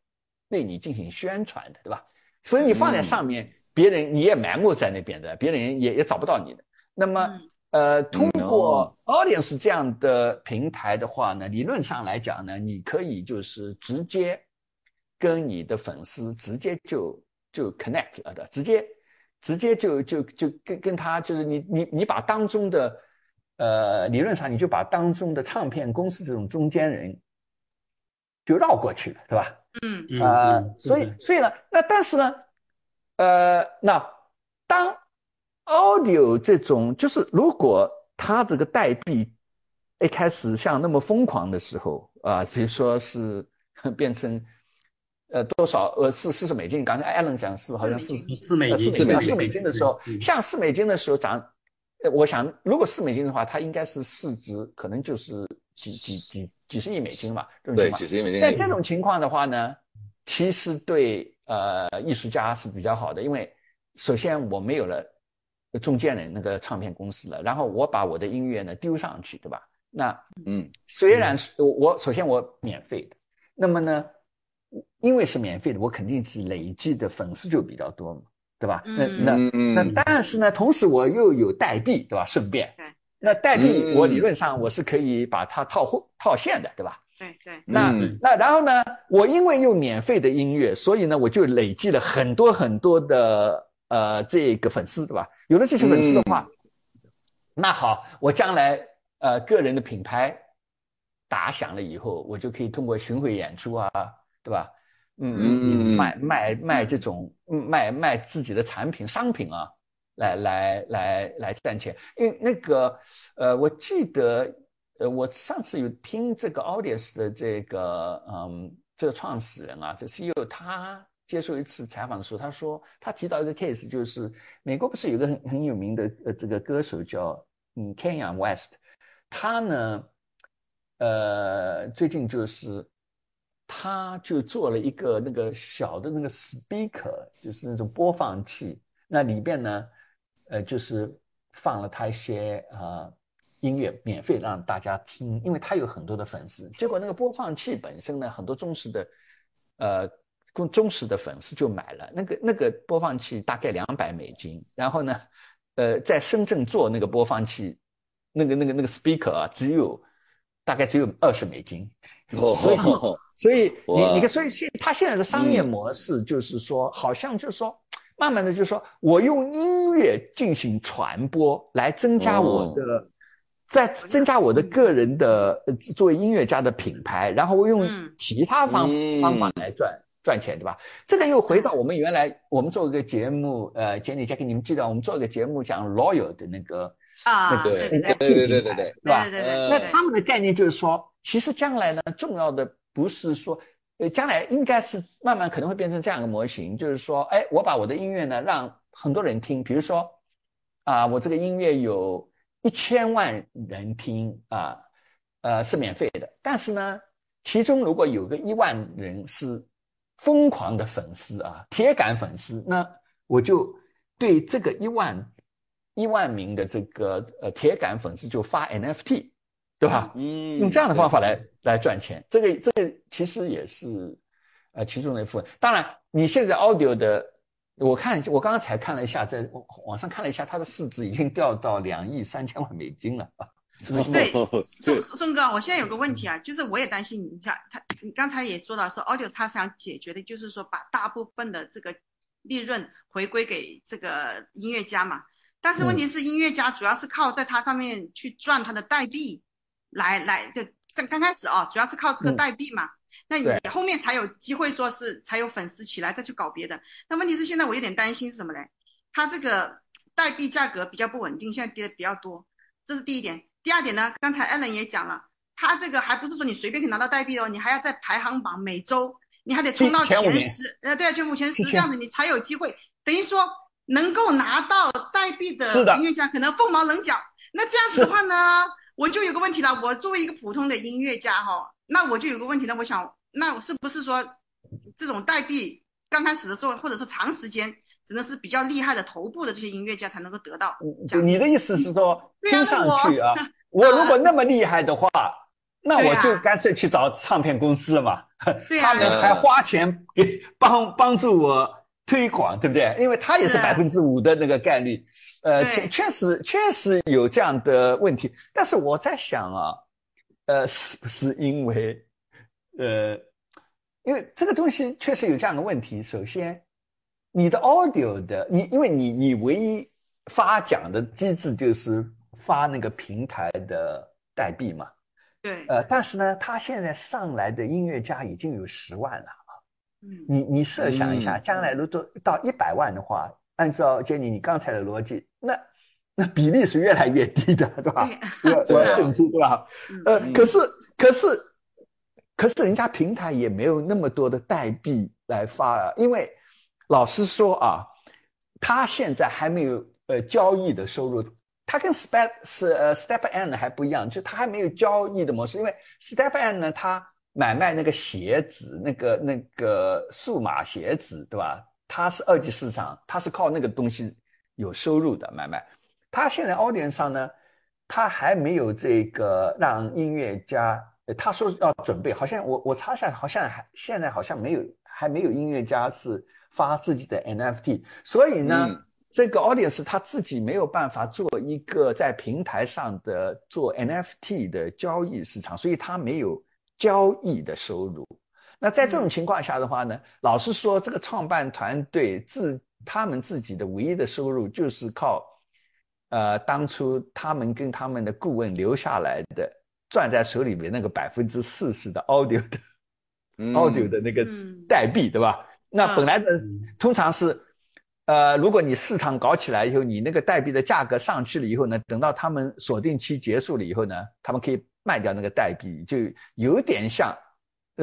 对你进行宣传的，对吧？所以你放在上面，别人你也埋没在那边的，别人也也找不到你的。那么，嗯呃，通嗯过 Audience 这样的平台的话呢，理论上来讲呢，你可以就是直接跟你的粉丝直接就就 connect 了的，直接直接就就就跟跟他就是你你你把当中的呃理论上你就把当中的唱片公司这种中间人就绕过去了，对吧？嗯嗯呃嗯，所以所以呢，那但是呢，呃，那当 audio 这种就是如果它这个代币一开始像那么疯狂的时候啊、比如说是 变成呃多少呃四四十美金，刚才艾伦讲是好像是四美金四美金四四美美金的时候，嗯像四美金的时候涨，呃我想如果四美金的话，它应该是市值可能就是几几几几十亿美金嘛，对，几十亿美金。在这种情况的话呢，其实对呃艺术家是比较好的，因为首先我没有了中间人那个唱片公司了，然后我把我的音乐呢丢上去，对吧？那嗯虽然是我我首先我免费的，那么呢，因为是免费的，我肯定是累积的粉丝就比较多嘛，对吧？那嗯那嗯那但是呢，同时我又有代币，对吧？顺便对，那代币嗯我理论上我是可以把它套货套现的，对吧？对对，那、嗯那然后呢，我因为有免费的音乐，所以呢，我就累积了很多很多的呃这个粉丝，对吧？有了这些粉丝的话，那好，我将来呃个人的品牌打响了以后，我就可以通过巡回演出啊，对吧？嗯嗯卖卖卖这种嗯卖卖自己的产品商品啊，来来来来赚钱。因为那个呃，我记得呃，我上次有听这个 Audience 的这个嗯这个创始人啊，这 CEO 他接受一次采访的时候，他说他提到一个 case，就是美国不是有个很很有名的呃这个歌手叫嗯 Kanye West，他呢呃，最近就是他就做了一个那个小的那个 speaker，就是那种播放器，那里边呢，呃，就是放了他一些啊。音乐免费让大家听，因为他有很多的粉丝。结果那个播放器本身呢，很多忠实的，呃，忠忠实的粉丝就买了那个那个播放器，大概两百美金。然后呢，呃，在深圳做那个播放器，那个那个那个 speaker 啊，只有大概只有二十美金。所以，所以你你看，所以现他现在的商业模式就是说，好像就是说，慢慢的就是说我用音乐进行传播来增加我的。在增加我的个人的作为音乐家的品牌，然后我用其他方方法来赚赚钱，对吧？这个又回到我们原来我们做一个节目，呃，简历 j 给你们记得，我们做一个节目讲 loyal 的那个啊，那个对对对对对对，是吧？那他们的概念就是说，其实将来呢，重要的不是说，呃，将来应该是慢慢可能会变成这样一个模型，就是说，哎，我把我的音乐呢让很多人听，比如说，啊，我这个音乐有。一千万人听啊，呃是免费的，但是呢，其中如果有个一万人是疯狂的粉丝啊，铁杆粉丝，那我就对这个一万一万名的这个呃铁杆粉丝就发 NFT，对吧？嗯，用这样的方法来来赚钱，这个这个其实也是呃其中的一部分。当然，你现在 Audio 的。我看我刚刚才看了一下，在网上看了一下，它的市值已经掉到两亿三千万美金了啊！对，宋宋哥，我现在有个问题啊，就是我也担心你像他，你刚才也说到说，Audio 他想解决的就是说把大部分的这个利润回归给这个音乐家嘛。但是问题是，音乐家主要是靠在它上面去赚他的代币，来来就在刚开始啊，主要是靠这个代币嘛。那你后面才有机会说是才有粉丝起来再去搞别的。那问题是现在我有点担心是什么嘞？它这个代币价格比较不稳定，现在跌的比较多，这是第一点。第二点呢，刚才艾伦也讲了，他这个还不是说你随便可以拿到代币哦，你还要在排行榜每周你还得冲到前十，呃，对啊，前五前十这样子你才有机会。等于说能够拿到代币的音乐家可能凤毛麟角。那这样子的话呢，我就有个问题了，我作为一个普通的音乐家哈。那我就有个问题呢，我想，那我是不是说，这种代币刚开始的时候，或者是长时间，只能是比较厉害的头部的这些音乐家才能够得到？你的意思是说，听上去啊，我如果那么厉害的话，那我就干脆去找唱片公司了嘛，他们还花钱给帮帮助我推广，对不对？因为他也是百分之五的那个概率，呃，确确实确实有这样的问题，但是我在想啊。呃，是不是因为，呃，因为这个东西确实有这样的问题。首先，你的 audio 的你，因为你你唯一发奖的机制就是发那个平台的代币嘛。对。呃，但是呢，他现在上来的音乐家已经有十万了啊。嗯。你你设想一下，将来如果到一百万的话，按照杰尼你刚才的逻辑，那。那比例是越来越低的，对吧？我我甚至对吧？呃，可是可是可是人家平台也没有那么多的代币来发啊，因为老实说啊，他现在还没有呃交易的收入，他跟 Step 是呃 Step N 还不一样，就他还没有交易的模式，因为 Step N 呢，他买卖那个鞋子，那个那个数码鞋子，对吧？它是二级市场，它是靠那个东西有收入的买卖。他现在 audience 上呢，他还没有这个让音乐家，他说要准备，好像我我查一下，好像还现在好像没有，还没有音乐家是发自己的 NFT，所以呢，这个 audience 他自己没有办法做一个在平台上的做 NFT 的交易市场，所以他没有交易的收入。那在这种情况下的话呢，老实说，这个创办团队自他们自己的唯一的收入就是靠。呃，当初他们跟他们的顾问留下来的攥在手里面那个百分之四十的 audio 的 audio 的那个代币，对吧？那本来的通常是，呃，如果你市场搞起来以后，你那个代币的价格上去了以后呢，等到他们锁定期结束了以后呢，他们可以卖掉那个代币，就有点像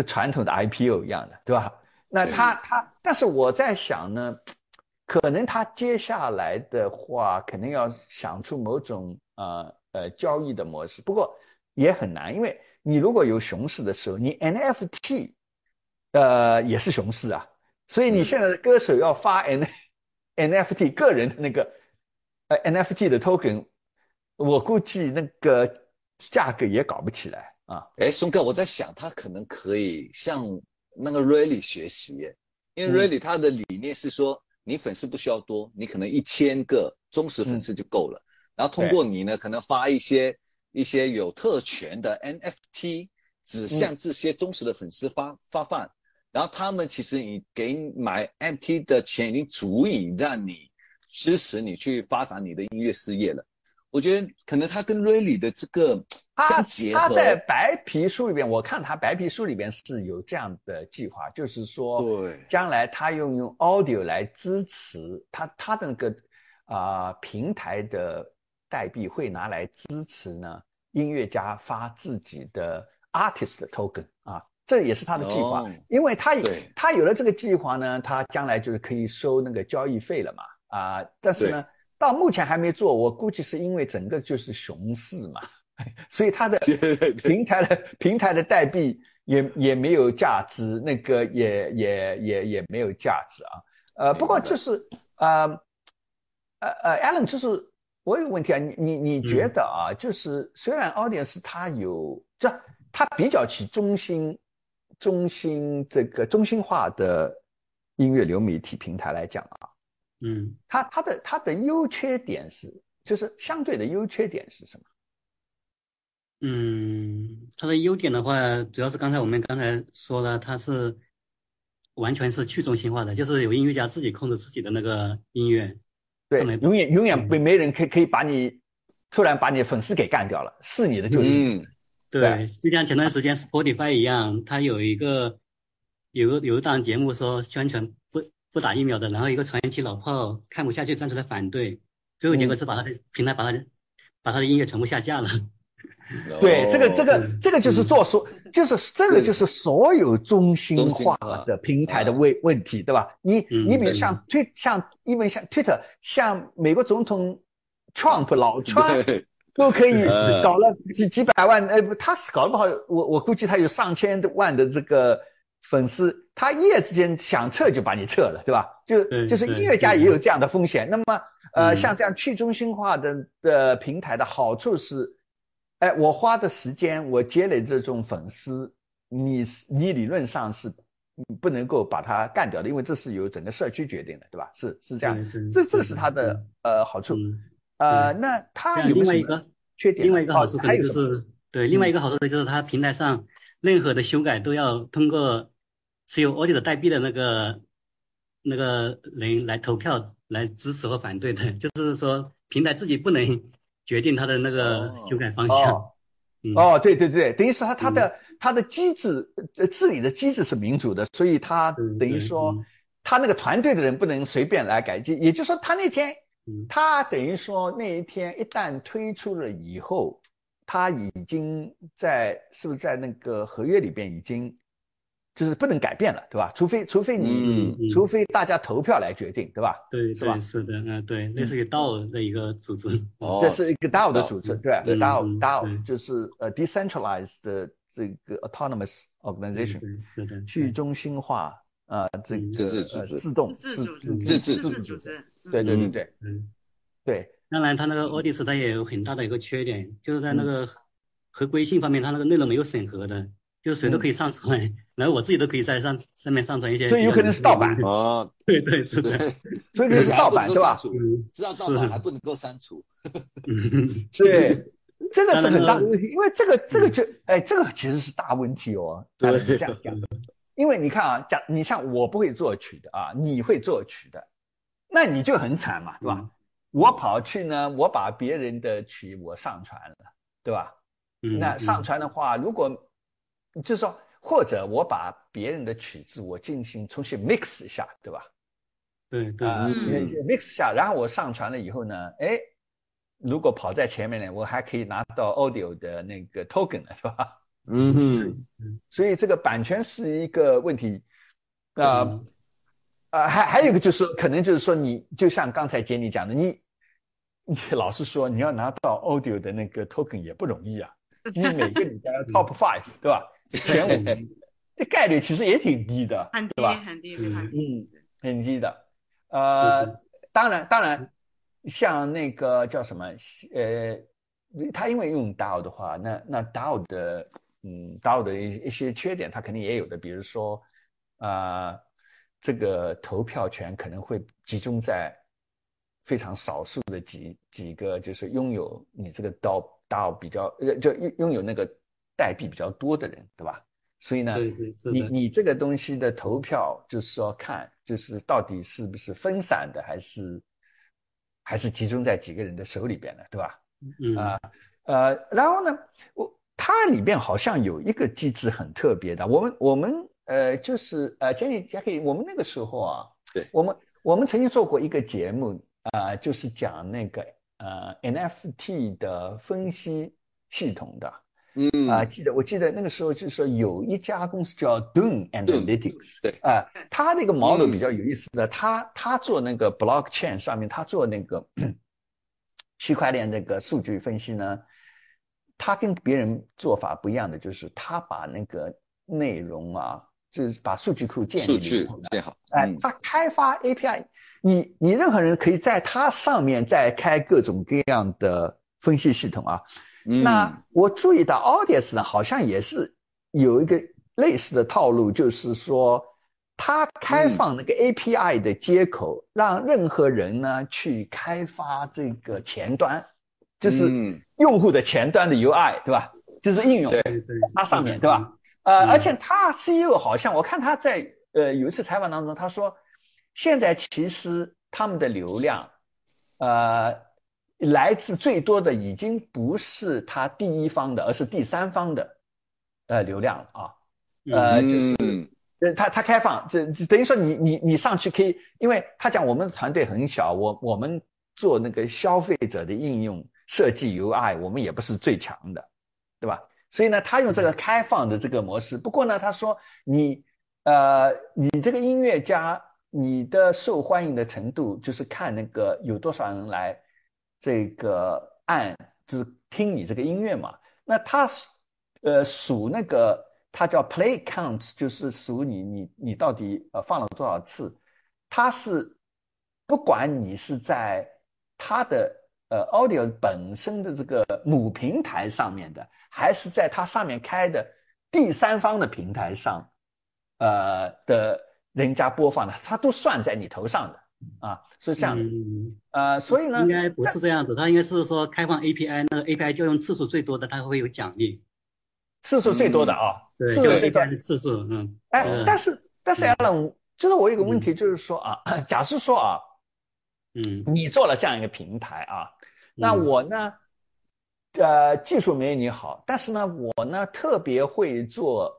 传统的 IPO 一样的，对吧？那他他，但是我在想呢。可能他接下来的话，肯定要想出某种呃呃交易的模式，不过也很难，因为你如果有熊市的时候，你 NFT，呃，也是熊市啊。所以你现在的歌手要发 N NFT 个人的那个呃 NFT 的 token，我估计那个价格也搞不起来啊。哎，松哥，我在想他可能可以向那个 Really 学习耶，因为 Really 他的理念是说，你粉丝不需要多，你可能一千个忠实粉丝就够了。然后通过你呢，可能发一些一些有特权的 NFT，只向这些忠实的粉丝发发放。然后他们其实你给你买 NFT 的钱已经足以让你支持你去发展你的音乐事业了。我觉得可能他跟 Really 的这个相结合。他在白皮书里边，我看他白皮书里边是有这样的计划，就是说，对，将来他用用 Audio 来支持他他的那个啊平台的代币会拿来支持呢音乐家发自己的 Artist 的 Token 啊。这也是他的计划，因为他有他有了这个计划呢，他将来就是可以收那个交易费了嘛啊！但是呢，到目前还没做，我估计是因为整个就是熊市嘛，所以它的平台的平台的代币也也没有价值，那个也也也也没有价值啊。呃，不过就是呃呃呃，Allen，就是我有个问题啊，你你你觉得啊，就是虽然 Audience 它有这，它比较起中心。中心这个中心化的音乐流媒体平台来讲啊，嗯，它它的它的优缺点是，就是相对的优缺点是什么？嗯，它的优点的话，主要是刚才我们刚才说了，它是完全是去中心化的，就是有音乐家自己控制自己的那个音乐，对，永远永远没没人可以可以把你突然把你粉丝给干掉了，是你的就是。对，就像前段时间 Spotify 一样，它有一个有个有一档节目说宣传不不打疫苗的，然后一个传奇老炮看不下去站出来反对，最后结果是把他的平台把他把他的音乐全部下架了。对，这个这个这个就是做所，就是这个就是所有中心化的平台的问问题，对吧？你你比如像推像因为像 Twitter，像美国总统 Trump 老川。都可以搞了几几百万，呃不，他是搞得不好，我我估计他有上千万的这个粉丝，他一夜之间想撤就把你撤了，对吧？就就是音乐家也有这样的风险。那么呃，像这样去中心化的的平台的好处是，哎，我花的时间，我积累这种粉丝，你你理论上是不能够把它干掉的，因为这是由整个社区决定的，对吧？是是这样，这这是它的呃好处。呃，那它有另外一个缺点，另外一个好处可能就是对，另外一个好处就是它平台上任何的修改都要通过持有 Audio 的代币的那个那个人来投票来支持和反对的，就是说平台自己不能决定它的那个修改方向。哦，对对对，等于是它它的它的机制呃治理的机制是民主的，所以它等于说他那个团队的人不能随便来改进，也就是说他那天。他等于说那一天一旦推出了以后，他已经在是不是在那个合约里边已经就是不能改变了，对吧？除非除非你，除非大家投票来决定，对吧？对，是吧？是的，嗯，对，那是一个 DAO 的一个组织，这是一个 DAO 的组织，对，DAO DAO 就是呃 decentralized 的这个 autonomous organization，是的，去中心化。啊，这个自动自主自自自自组织，对对对对，嗯，对。当然，它那个 Audius 它也有很大的一个缺点，就是在那个合规性方面，它那个内容没有审核的，就是谁都可以上传，然后我自己都可以在上上面上传一些，所以有可能是盗版啊。对对是的，所以你是盗版对吧？知道盗版还不能够删除。对，这个是很大的问题，因为这个这个就哎，这个其实是大问题哦。对，这样讲。因为你看啊，讲你像我不会作曲的啊，你会作曲的，那你就很惨嘛，对吧？我跑去呢，我把别人的曲我上传了，对吧？那上传的话，如果就是说，或者我把别人的曲子我进行重新 mix 一下，对吧？对对，mix 下，然后我上传了以后呢，哎，如果跑在前面呢，我还可以拿到 audio 的那个 token 了，是吧？嗯哼，所以这个版权是一个问题，啊，啊，还还有一个就是可能就是说，你就像刚才杰尼讲的，你你老实说，你要拿到 audio 的那个 token 也不容易啊。你每个礼拜 top five，对吧？前五名，这概率其实也挺低的，很低对吧？很低非常低。嗯，很低的。呃，当然，当然，像那个叫什么，呃，他因为用 DAO 的话，那那 DAO 的，嗯，DAO 的一一些缺点，他肯定也有的，比如说，啊、这个投票权可能会集中在非常少数的几几个，就是拥有你这个 DAO DAO 比较，呃，就拥拥有那个代币比较多的人，对吧？所以呢，对对，你你这个东西的投票，就是说看，就是到底是不是分散的，还是还是集中在几个人的手里边的，对吧？嗯啊呃，然后呢，我它里边好像有一个机制很特别的，我们我们呃就是呃，Jenny Jackie，我们那个时候啊，对我们我们曾经做过一个节目啊、呃就是讲那个呃 NFT 的分析系统的。嗯。啊、记得我记得那个时候就是说有一家公司叫 Doom Analytics，对。啊、它那个 model 嗯。比较有意思的，它它做那个 blockchain 上面，它做那个 区块链那个数据分析呢，它跟别人做法不一样的，就是它把那个内容啊，就是把数据库建立了以数据建好，哎嗯，它开发 API，你你任何人可以在它上面再开各种各样的分析系统啊。嗯那我注意到 Audience 呢，好像也是有一个类似的套路，就是说它开放那个 API 的接口，让任何人呢去开发这个前端，就是嗯用户的前端的 UI，对吧？就是应用。对对对，它上面对吧？呃，嗯而且他 CEO 好像我看他在呃有一次采访当中，他说，现在其实他们的流量，呃，来自最多的已经不是他第一方的，而是第三方的，呃，流量了啊。呃，就是嗯呃，他他开放，这这等于说你你你上去可以，因为他讲我们的团队很小，我我们做那个消费者的应用设计 UI，我们也不是最强的，对吧？所以呢，他用这个开放的这个模式。不过呢，他说你呃，你这个音乐家，你的受欢迎的程度就是看那个有多少人来这个按，就是听你这个音乐嘛。那他呃数那个，他叫 play count，就是数你你你到底呃放了多少次。他是不管你是在他的呃 audio 本身的这个母平台上面的，还是在它上面开的第三方的平台上，呃的人家播放的，它都算在你头上的啊，是这样的。嗯，呃，所以呢应，该不是这样子，它应该是说开放 API，那个 API 调用次数最多的，它会有奖励，次数最多的啊，对，次数最多的次数，嗯，哎嗯，但是但是嗯。Alan，就是我有个问题，就是说啊，假设说啊，嗯，你做了这样一个平台啊，那嗯。我呢，呃，技术没你好，但是呢，我呢特别会做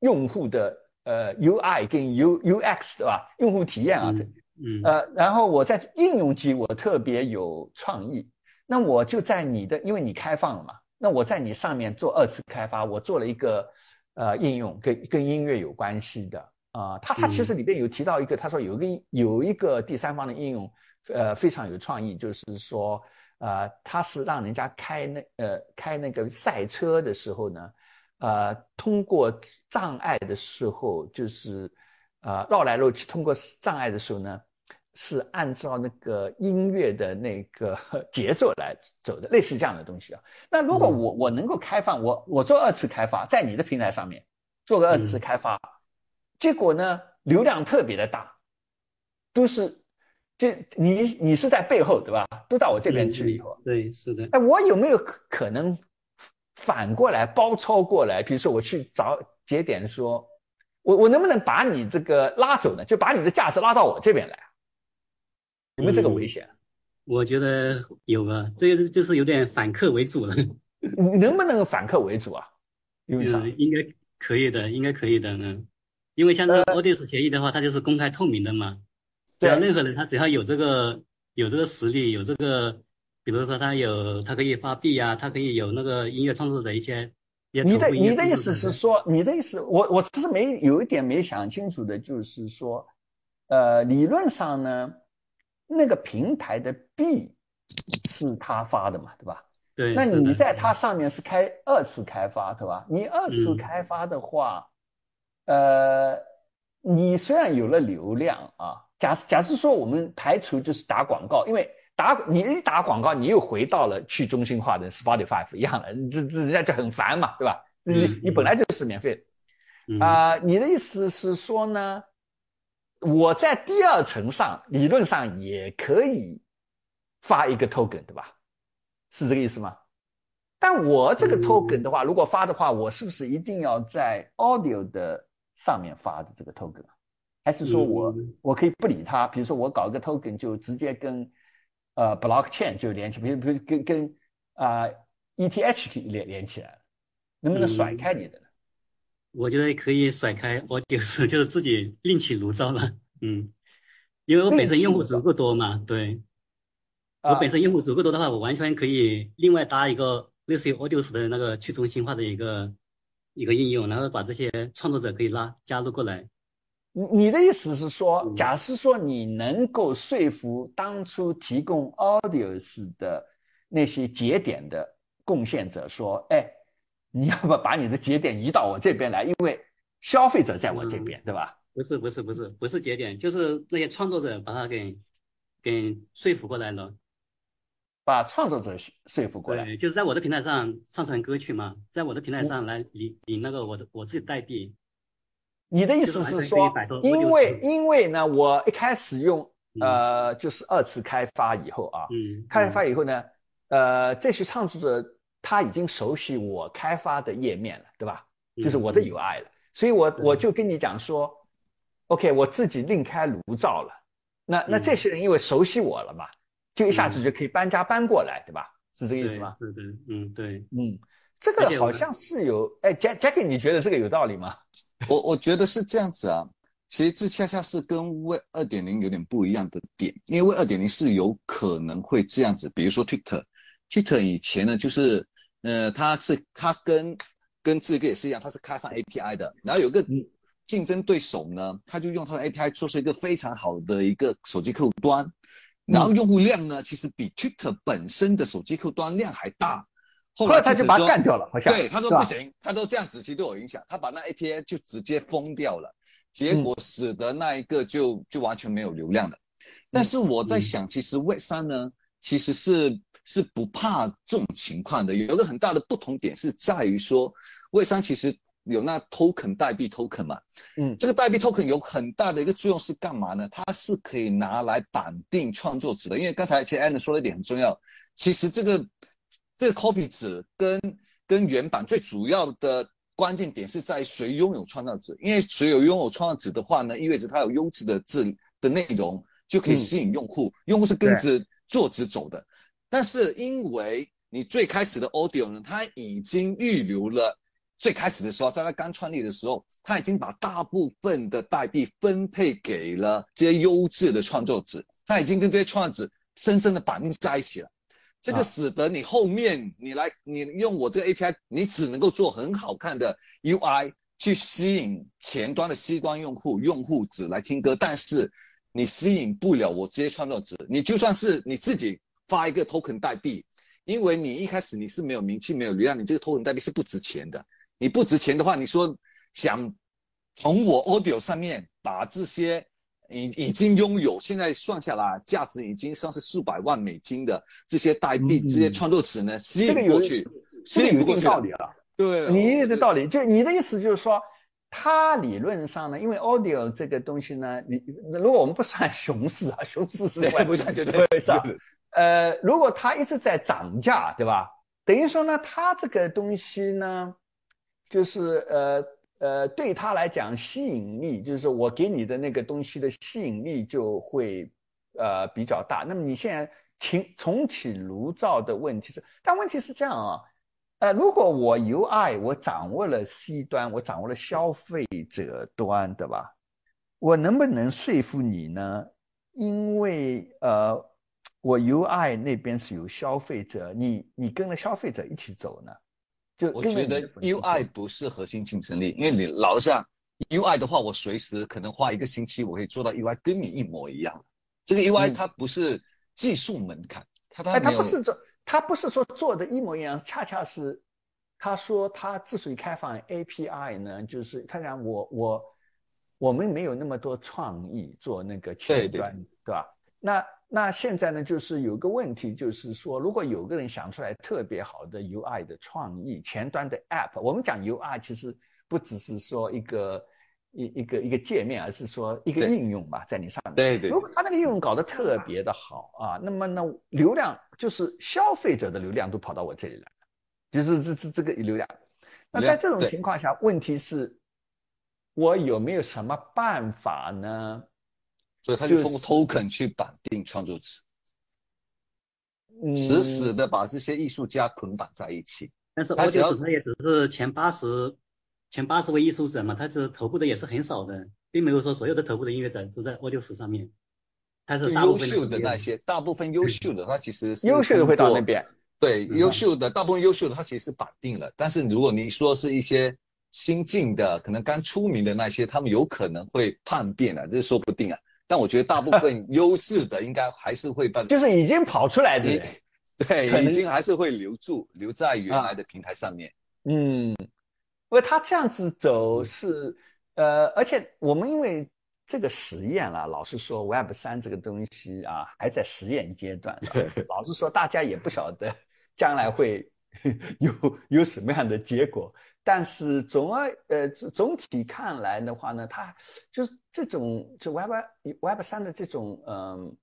用户的呃 UI 跟 U UX 对吧？用户体验啊，嗯嗯呃，然后我在应用机我特别有创意，那我就在你的，因为你开放了嘛，那我在你上面做二次开发，我做了一个呃应用跟跟音乐有关系的啊、他他其实里边有提到一个，他说有一个有一个第三方的应用，呃非常有创意，就是说呃他是让人家开那呃开那个赛车的时候呢，呃通过障碍的时候就是呃绕来绕去，通过障碍的时候呢。是按照那个音乐的那个 节奏来走的，类似这样的东西啊。那如果我我能够开放，我我做二次开发，在你的平台上面做个二次开发，结果呢流量特别的大，都是就你你是在背后对吧？都到我这边去了以后，嗯对，是的，哎，我有没有可可能反过来包抄过来？比如说我去找节点说，我我能不能把你这个拉走呢？就把你的价值拉到我这边来？有没有这个危险？我觉得有啊，这个就是有点反客为主了，你能不能反客为主啊？因为啥？嗯，应该可以的，应该可以的，呢，因为像这个 Audience 协议的话，它就是公开透明的嘛，只要对任何人他只要有这个有这个实力，有这个，比如说他有他可以发币啊，他可以有那个音乐创作者一些，你的你的意思是说，你的意思，我我其实没有一点没想清楚的，就是说，呃，理论上呢，那个平台的币是他发的嘛，对吧？对，那你在它上面是开二次开发，对吧？你二次嗯开发的话，呃，你虽然有了流量啊，假假设说我们排除就是打广告，因为打你一打广告，你又回到了去中心化的 Spotify 一样了，这这人家就很烦嘛，对吧？你嗯你本来就是免费啊、你的意思是说呢，我在第二层上理论上也可以发一个 token，对吧？是这个意思吗？但我这个嗯 token 的话，如果发的话，我是不是一定要在 audio 的上面发的这个 token 啊？还是说我、嗯我可以不理它？比如说我搞一个 token 就直接跟呃 blockchain 就连起，比如比如跟跟啊、ETH 连连起来了，能不能甩嗯开你的呢？我觉得可以甩开 Audius，就是自己另起炉灶了。嗯，因为我本身用户足够多嘛，对，我啊本身用户足够多的话，我完全可以另外搭一个类似于 Audius 的那个去中心化的一个一个应用，然后把这些创作者可以拉加入过来。你你的意思是说，嗯假设说你能够说服当初提供 Audios 的那些节点的贡献者说，哎，你要不要把你的节点移到我这边来？因为消费者在我这边，对吧？不是不是不是不是节点，就是那些创作者把他给给说服过来了。把创作者说服过来。对，就是在我的平台上上传歌曲嘛，在我的平台上来领领那个我的我自己代币。你的意思是说，因为因为呢，我一开始用呃，就是二次开发以后啊，嗯，开发以后呢，呃，这些创作者他已经熟悉我开发的页面了，对吧？就是我的 UI 了，所以我我就跟你讲说，OK，我自己另开炉灶了。那那这些人因为熟悉我了嘛，就一下子就可以搬家搬过来，对吧？是这个意思吗？对对，嗯对，嗯，这个好像是有，哎，Jack Jack，你觉得这个有道理吗？我我觉得是这样子啊，其实这恰恰是跟 Web 二点零有点不一样的点，因为 Web 二点零是有可能会这样子，比如说 Twitter，Twitter 以前呢就是，呃，它是它跟跟这个也是一样，它是开放 API 的，然后有个竞争对手呢，他就用他的 API 做出一个非常好的一个手机客户端，然后用户量呢，其实比 Twitter 本身的手机客户端量还大。后来他就把它干掉了，好像。对他说不行，他都这样子，其实对我影响，他把那 API 就直接封掉了，结果使得那一个就就完全没有流量了。但是我在想，其实 Web 三呢，其实是是不怕这种情况的。有一个很大的不同点是在于说，Web 三其实有那 token 代币 token 嘛，嗯，这个代币 token 有很大的一个作用是干嘛呢？它是可以拿来绑定创作者的，因为刚才其实 Alan 说了一点很重要，其实这个。这个 copy 纸跟跟原版最主要的关键点是在谁拥有创造纸，因为谁有拥有创造纸的话呢，意味着它有优质的字的内容，就可以吸引用户，嗯、用户是跟着作者走的。但是因为你最开始的 audio 呢，它已经预留了最开始的时候，在它刚创立的时候，它已经把大部分的代币分配给了这些优质的创作者，它已经跟这些创作者深深的绑定在一起了。这个使得你后面你来你用我这个 API，你只能够做很好看的 UI 去吸引前端的西端用户用户只来听歌，但是你吸引不了我这些创作者。你就算是你自己发一个 token 代币，因为你一开始你是没有名气没有流量，你这个 token 代币是不值钱的。你不值钱的话，你说想从我 Audio 上面把这些。已已经拥有，现在算下来价值已经算是数百万美金的这些代币，嗯、这些创作者呢，吸引过去，这个有一定道理了。对，你的道理，就你的意思就是说，它理论上呢，因为 audio 这个东西呢，你如果我们不算熊市啊，熊市是不算绝对回事。呃，如果它一直在涨价，对吧？等于说呢，它这个东西呢，就是呃。呃，对它来讲，吸引力就是说我给你的那个东西的吸引力就会呃比较大。那么你现在请重启炉灶的问题是，但问题是这样啊，呃，如果我 UI 我掌握了 C 端，我掌握了消费者端，对吧？我能不能说服你呢？因为呃，我 UI 那边是有消费者，你你跟着消费者一起走呢？就我觉得 UI 不是核心竞争力，因为你老实讲，UI 的话，我随时可能花一个星期，我可以做到 UI 跟你一模一样。这个 UI 它不是技术门槛，它它哎，它不是这，他不是说做的一模一样，恰恰是他说他之所以开放 API 呢，就是他讲我我我们没有那么多创意做那个前端，对吧？那那现在呢，就是有个问题，就是说如果有个人想出来特别好的 UI 的创意，前端的 App，我们讲 UI 其实不只是说一个。一一个一个界面，而是说一个应用吧，在你上面。对对。如果他那个应用搞得特别的好啊，那么呢流量就是消费者的流量都跑到我这里来了，就是这这这个流量。那在这种情况下，问题是，我有没有什么办法呢？所以他就通过 token 去绑定创作者，死死的把这些艺术家捆绑在一起。但是，我觉得他也只是前八十。前八十位艺术者嘛，他是头部的也是很少的，并没有说所有的头部的音乐者都在 Audius 上面。他是优秀的那些，大部分优秀的他其实优秀的会到那边。对，优秀的大部分优秀的他其实是绑定了，但是如果你说是一些新进的，可能刚出名的那些，他们有可能会叛变啊，这说不定啊。但我觉得大部分 优质的应该还是会办，就是已经跑出来的，对，已经还是会留住，留在原来的平台上面。嗯。因为他这样子走是，呃，而且我们因为这个实验啦，老实说，Web 三这个东西啊还在实验阶段，老实说，大家也不晓得将来会 有有什么样的结果。但是总而呃总体看来的话呢，它就是这种就 Web Web 三的这种嗯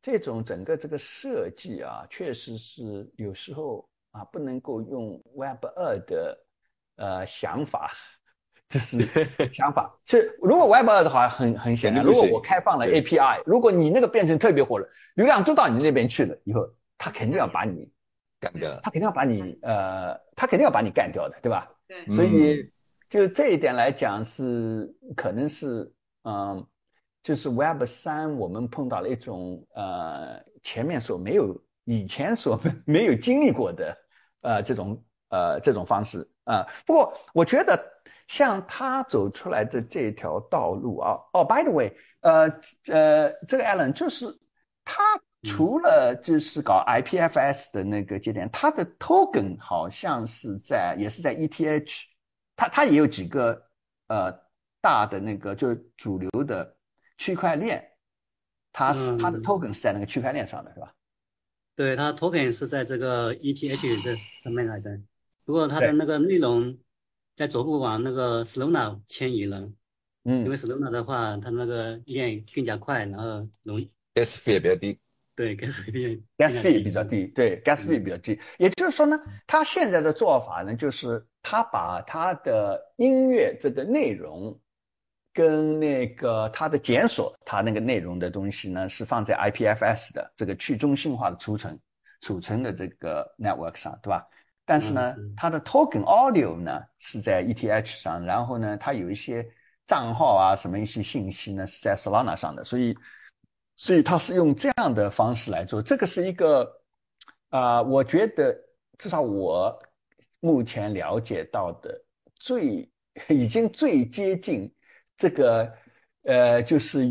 这种整个这个设计啊，确实是有时候啊不能够用 Web 二的。呃，想法 就是 想法。是如果 Web 二的话，很很显然，如果我开放了 API，如果你那个变成特别火了，流量都到你那边去了，以后他肯定要把你干掉，他肯定要把你呃，他肯定要把你干掉的，对吧？对。所以就这一点来讲，是可能是嗯，就是 Web 三我们碰到了一种呃前面所没有、以前所没有经历过的呃这种呃这种方式。啊，不过我觉得像他走出来的这条道路啊，哦，by the way，呃呃，这个 Alan 就是他除了就是搞 IPFS 的那个节点，他的 token 好像是在也是在 ETH，他他也有几个呃大的那个就是主流的区块链，他是他的 token 是在那个区块链上的是吧？对，他 token 是在这个 ETH 这上面来的。不过它的那个内容在逐步往那个 Solana 迁移了，嗯，因为 Solana 的话，它那个链更加快，然后容易。Gas fee 比较低，对 gas fee gas fee 比较低，对 gas fee 比较低。也就是说呢，他现在的做法呢，就是他把他的音乐这个内容跟那个他的检索，他那个内容的东西呢，是放在 IPFS 的这个去中心化的储存储存的这个 network 上，对吧？但是呢，它的 token audio 呢是在 ETH 上，然后呢，它有一些账号啊，什么一些信息呢是在 Solana 上的，所以，所以它是用这样的方式来做。这个是一个，啊，我觉得至少我目前了解到的最已经最接近这个，呃，就是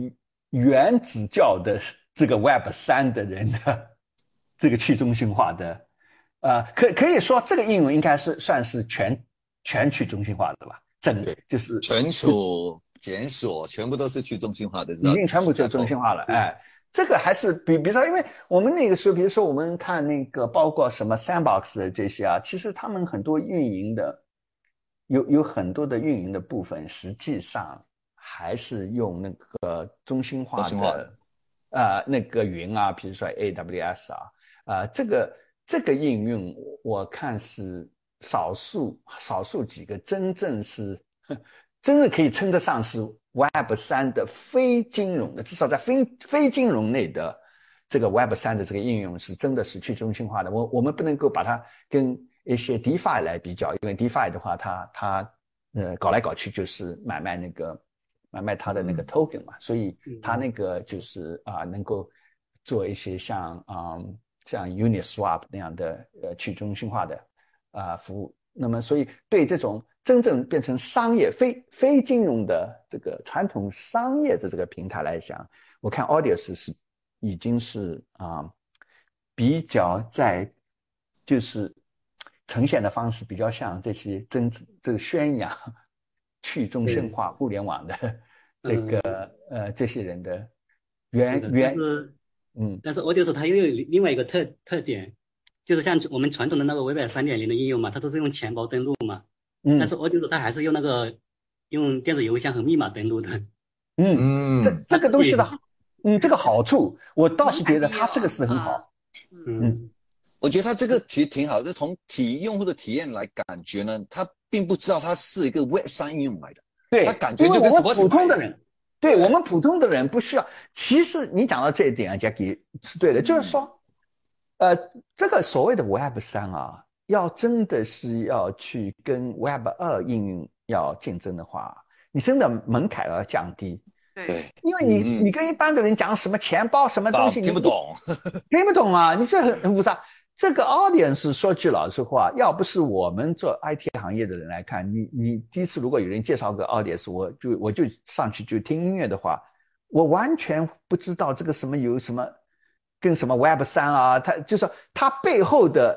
原子教的这个 Web 三的人的 这个去中心化的。呃，可可以说这个应用应该是算是全全去中心化的吧？整就是存储、检索全部都是去中心化的，已经全部去中心化了。哎，这个还是比比如说，因为我们那个时候，比如说我们看那个包括什么 Sandbox 的这些啊，其实他们很多运营的有有很多的运营的部分，实际上还是用那个中心化的啊那个云啊，比如说 AWS 啊啊这个。这个应用我看是少数少数几个真正是真的可以称得上是 Web 三的非金融的，至少在非非金融内的这个 Web 三的这个应用是真的是去中心化的。我我们不能够把它跟一些 DeFi 来比较，因为 DeFi 的话，它它呃搞来搞去就是买卖那个买卖它的那个 token 嘛，所以它那个就是啊能够做一些像啊。像 Uniswap 那样的呃去中心化的啊服务，那么所以对这种真正变成商业非非金融的这个传统商业的这个平台来讲，我看 Audius 是已经是啊比较在就是呈现的方式比较像这些真这个宣扬去中心化互联网的这个呃这些人的原原嗯，但是 Audius 它又有另外一个特特点，就是像我们传统的那个 Web 三点零的应用嘛，它都是用钱包登录嘛，嗯，但是 Audius 它还是用那个用电子邮箱和密码登录的，嗯。嗯，这这个东西的，嗯，这个好处我倒是觉得它这个是很好，嗯，我觉得它这个其实挺好就，从体用户的体验来感觉呢，他并不知道它是一个 Web 三应用来的，对，他感觉就跟普通的人。对我们普通的人不需要。其实你讲到这一点啊，Jackie 是对的，就是说，呃，这个所谓的 Web 三啊，要真的是要去跟 Web 二应用要竞争的话，你真的门槛要降低。对，因为你你跟一般的人讲什么钱包什么东西，听不懂，听不懂啊，你这很很复杂。这个 audience 说句老实话，要不是我们做 IT 行业的人来看，你你第一次如果有人介绍个 audience，我就我就上去就听音乐的话，我完全不知道这个什么有什么跟什么 Web 三啊，它就是它背后的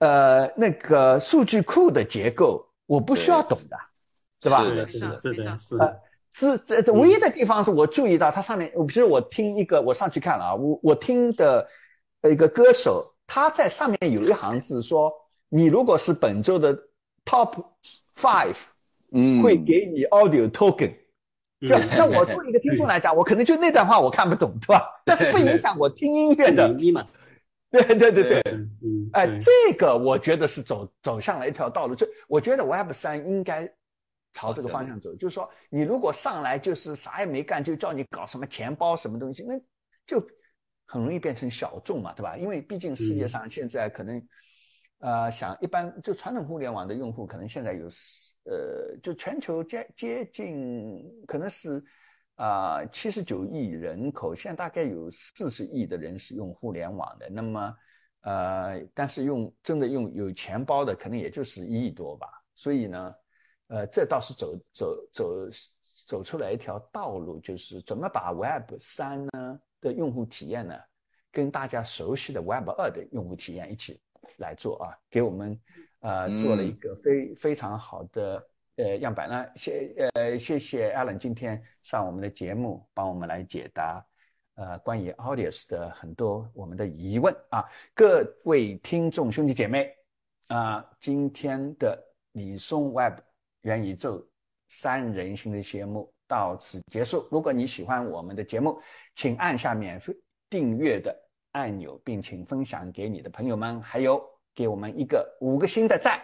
呃那个数据库的结构，我不需要懂的，是吧？是的，是的，是的，是的。是这这唯一的地方是我注意到它上面，比如我听一个，我上去看了啊，我我听的一个歌手。他在上面有一行字说：“你如果是本周的 top five，嗯，会给你 audio token。”就那我作为一个听众来讲，我可能就那段话我看不懂，对吧？但是不影响我听音乐的。对对 对对，嗯，哎，这个我觉得是走走向了一条道路。就我觉得 Web 三应该朝这个方向走，就是说，你如果上来就是啥也没干，就叫你搞什么钱包什么东西，那就。很容易变成小众嘛，对吧？因为毕竟世界上现在可能，呃，想一般就传统互联网的用户，可能现在有，呃，就全球接接近可能是啊七十九亿人口，现在大概有四十亿的人是用互联网的。那么，呃，但是用真的用有钱包的，可能也就是一亿多吧。所以呢，呃，这倒是走走走走出来一条道路，就是怎么把 Web 三呢？的用户体验呢，跟大家熟悉的 Web 二的用户体验一起来做啊，给我们呃做了一个非非常好的呃样板。那谢呃谢谢 Alan 今天上我们的节目，帮我们来解答呃关于 Audius 的很多我们的疑问啊。各位听众兄弟姐妹啊，今天的李松 Web 元宇宙三人行的节目到此结束。如果你喜欢我们的节目，请按下免费订阅的按钮，并请分享给你的朋友们，还有给我们一个五个星的赞。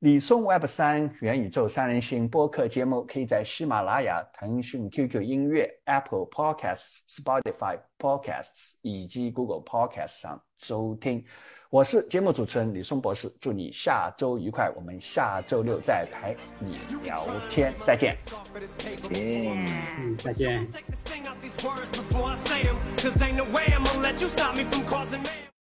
李松 Web 三元宇宙三人行播客节目可以在喜马拉雅、腾讯 QQ 音乐、Apple Podcasts、Spotify Podcasts 以及 Google Podcasts 上收听。我是节目主持人李松博士，祝你下周愉快，我们下周六再陪你聊天，再见。再见，嗯，再见。